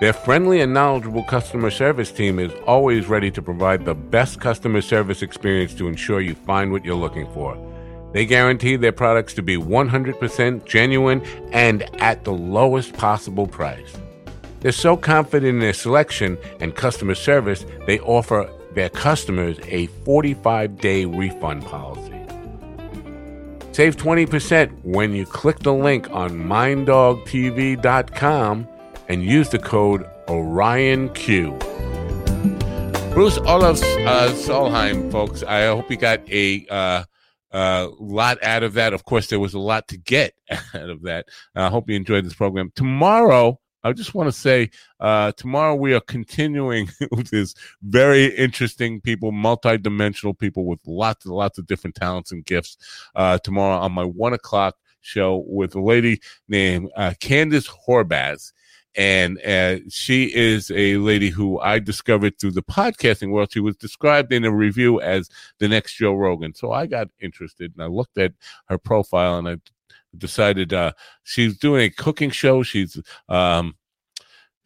Their friendly and knowledgeable customer service team is always ready to provide the best customer service experience to ensure you find what you're looking for. They guarantee their products to be 100% genuine and at the lowest possible price. They're so confident in their selection and customer service, they offer their customers a 45 day refund policy. Save 20% when you click the link on minddogtv.com and use the code OrionQ. Bruce Olav uh, Solheim, folks, I hope you got a uh, uh, lot out of that. Of course, there was a lot to get out of that. I hope you enjoyed this program. Tomorrow, I just want to say, uh, tomorrow we are continuing with this very interesting people, multi-dimensional people with lots and lots of different talents and gifts. Uh, tomorrow on my one o'clock show with a lady named uh, Candace Horbaz. And uh, she is a lady who I discovered through the podcasting world. She was described in a review as the next Joe Rogan. So I got interested and I looked at her profile and I decided uh, she's doing a cooking show. She's um,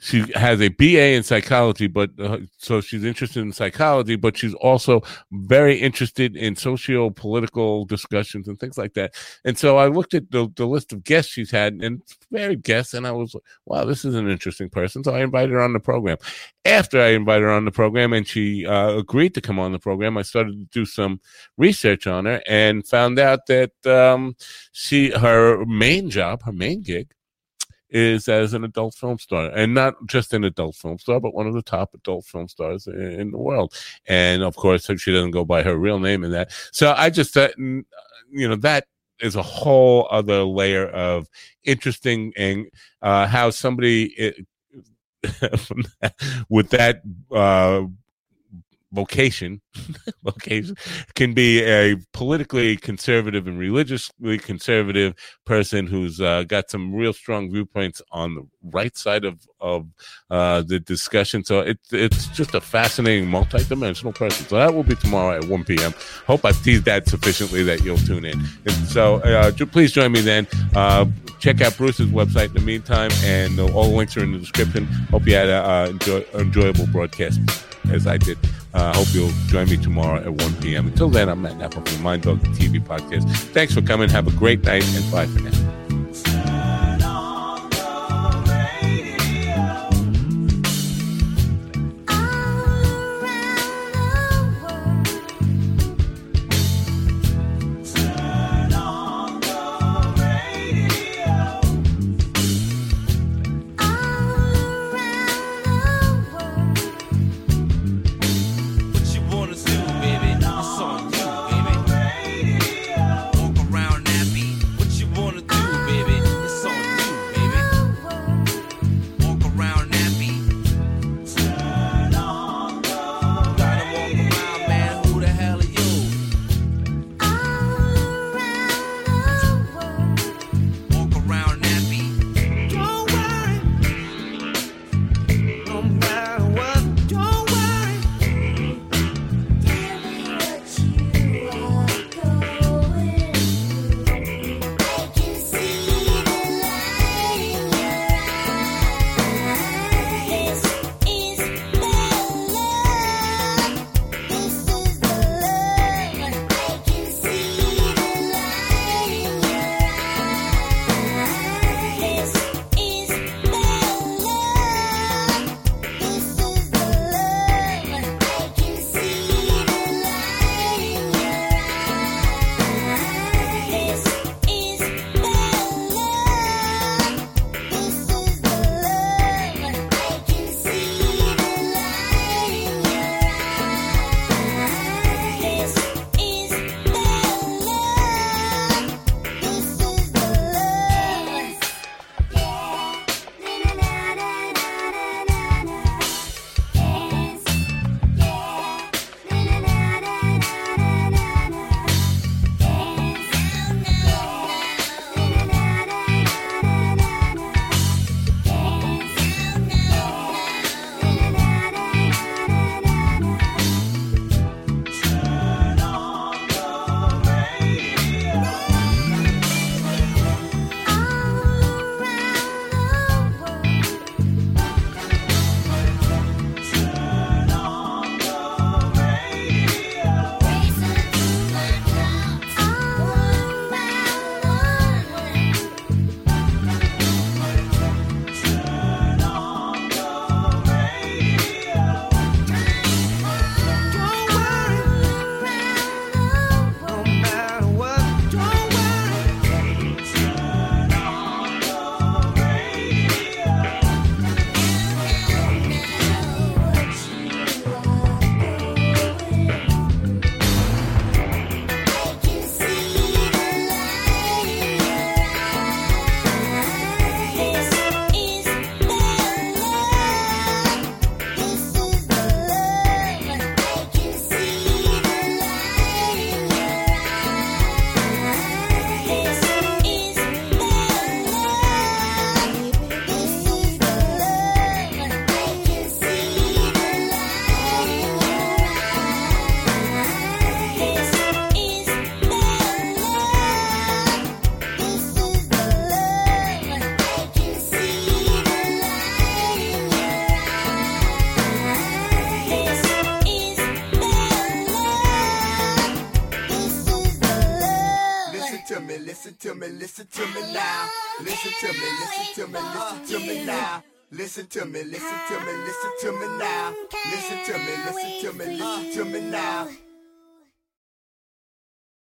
she has a BA in psychology, but uh, so she's interested in psychology, but she's also very interested in socio political discussions and things like that. And so I looked at the, the list of guests she's had and varied guests, and I was like, wow, this is an interesting person. So I invited her on the program. After I invited her on the program and she uh, agreed to come on the program, I started to do some research on her and found out that um, she her main job, her main gig, is as an adult film star, and not just an adult film star, but one of the top adult film stars in, in the world. And of course, she doesn't go by her real name in that. So I just mm, you know, that is a whole other layer of interesting and uh, how somebody it, with that uh, vocation vocation can be a politically conservative and religiously conservative person who's uh, got some real strong viewpoints on the right side of of uh, the discussion. So it's it's just a fascinating, multi-dimensional person. So that will be tomorrow at 1 p.m. Hope I've teased that sufficiently that you'll tune in. And so uh, please join me then. Uh, check out Bruce's website in the meantime, and all the links are in the description. Hope you had a uh, enjoy, enjoyable broadcast as I did. Uh, I hope you'll join me tomorrow at 1 p.m. Until then, I'm Matt Napper from Mind Dog TV podcast. Thanks for coming. Have a great night and bye for now. To me, listen to me, listen to me now. Listen to me, listen to me, listen to me now.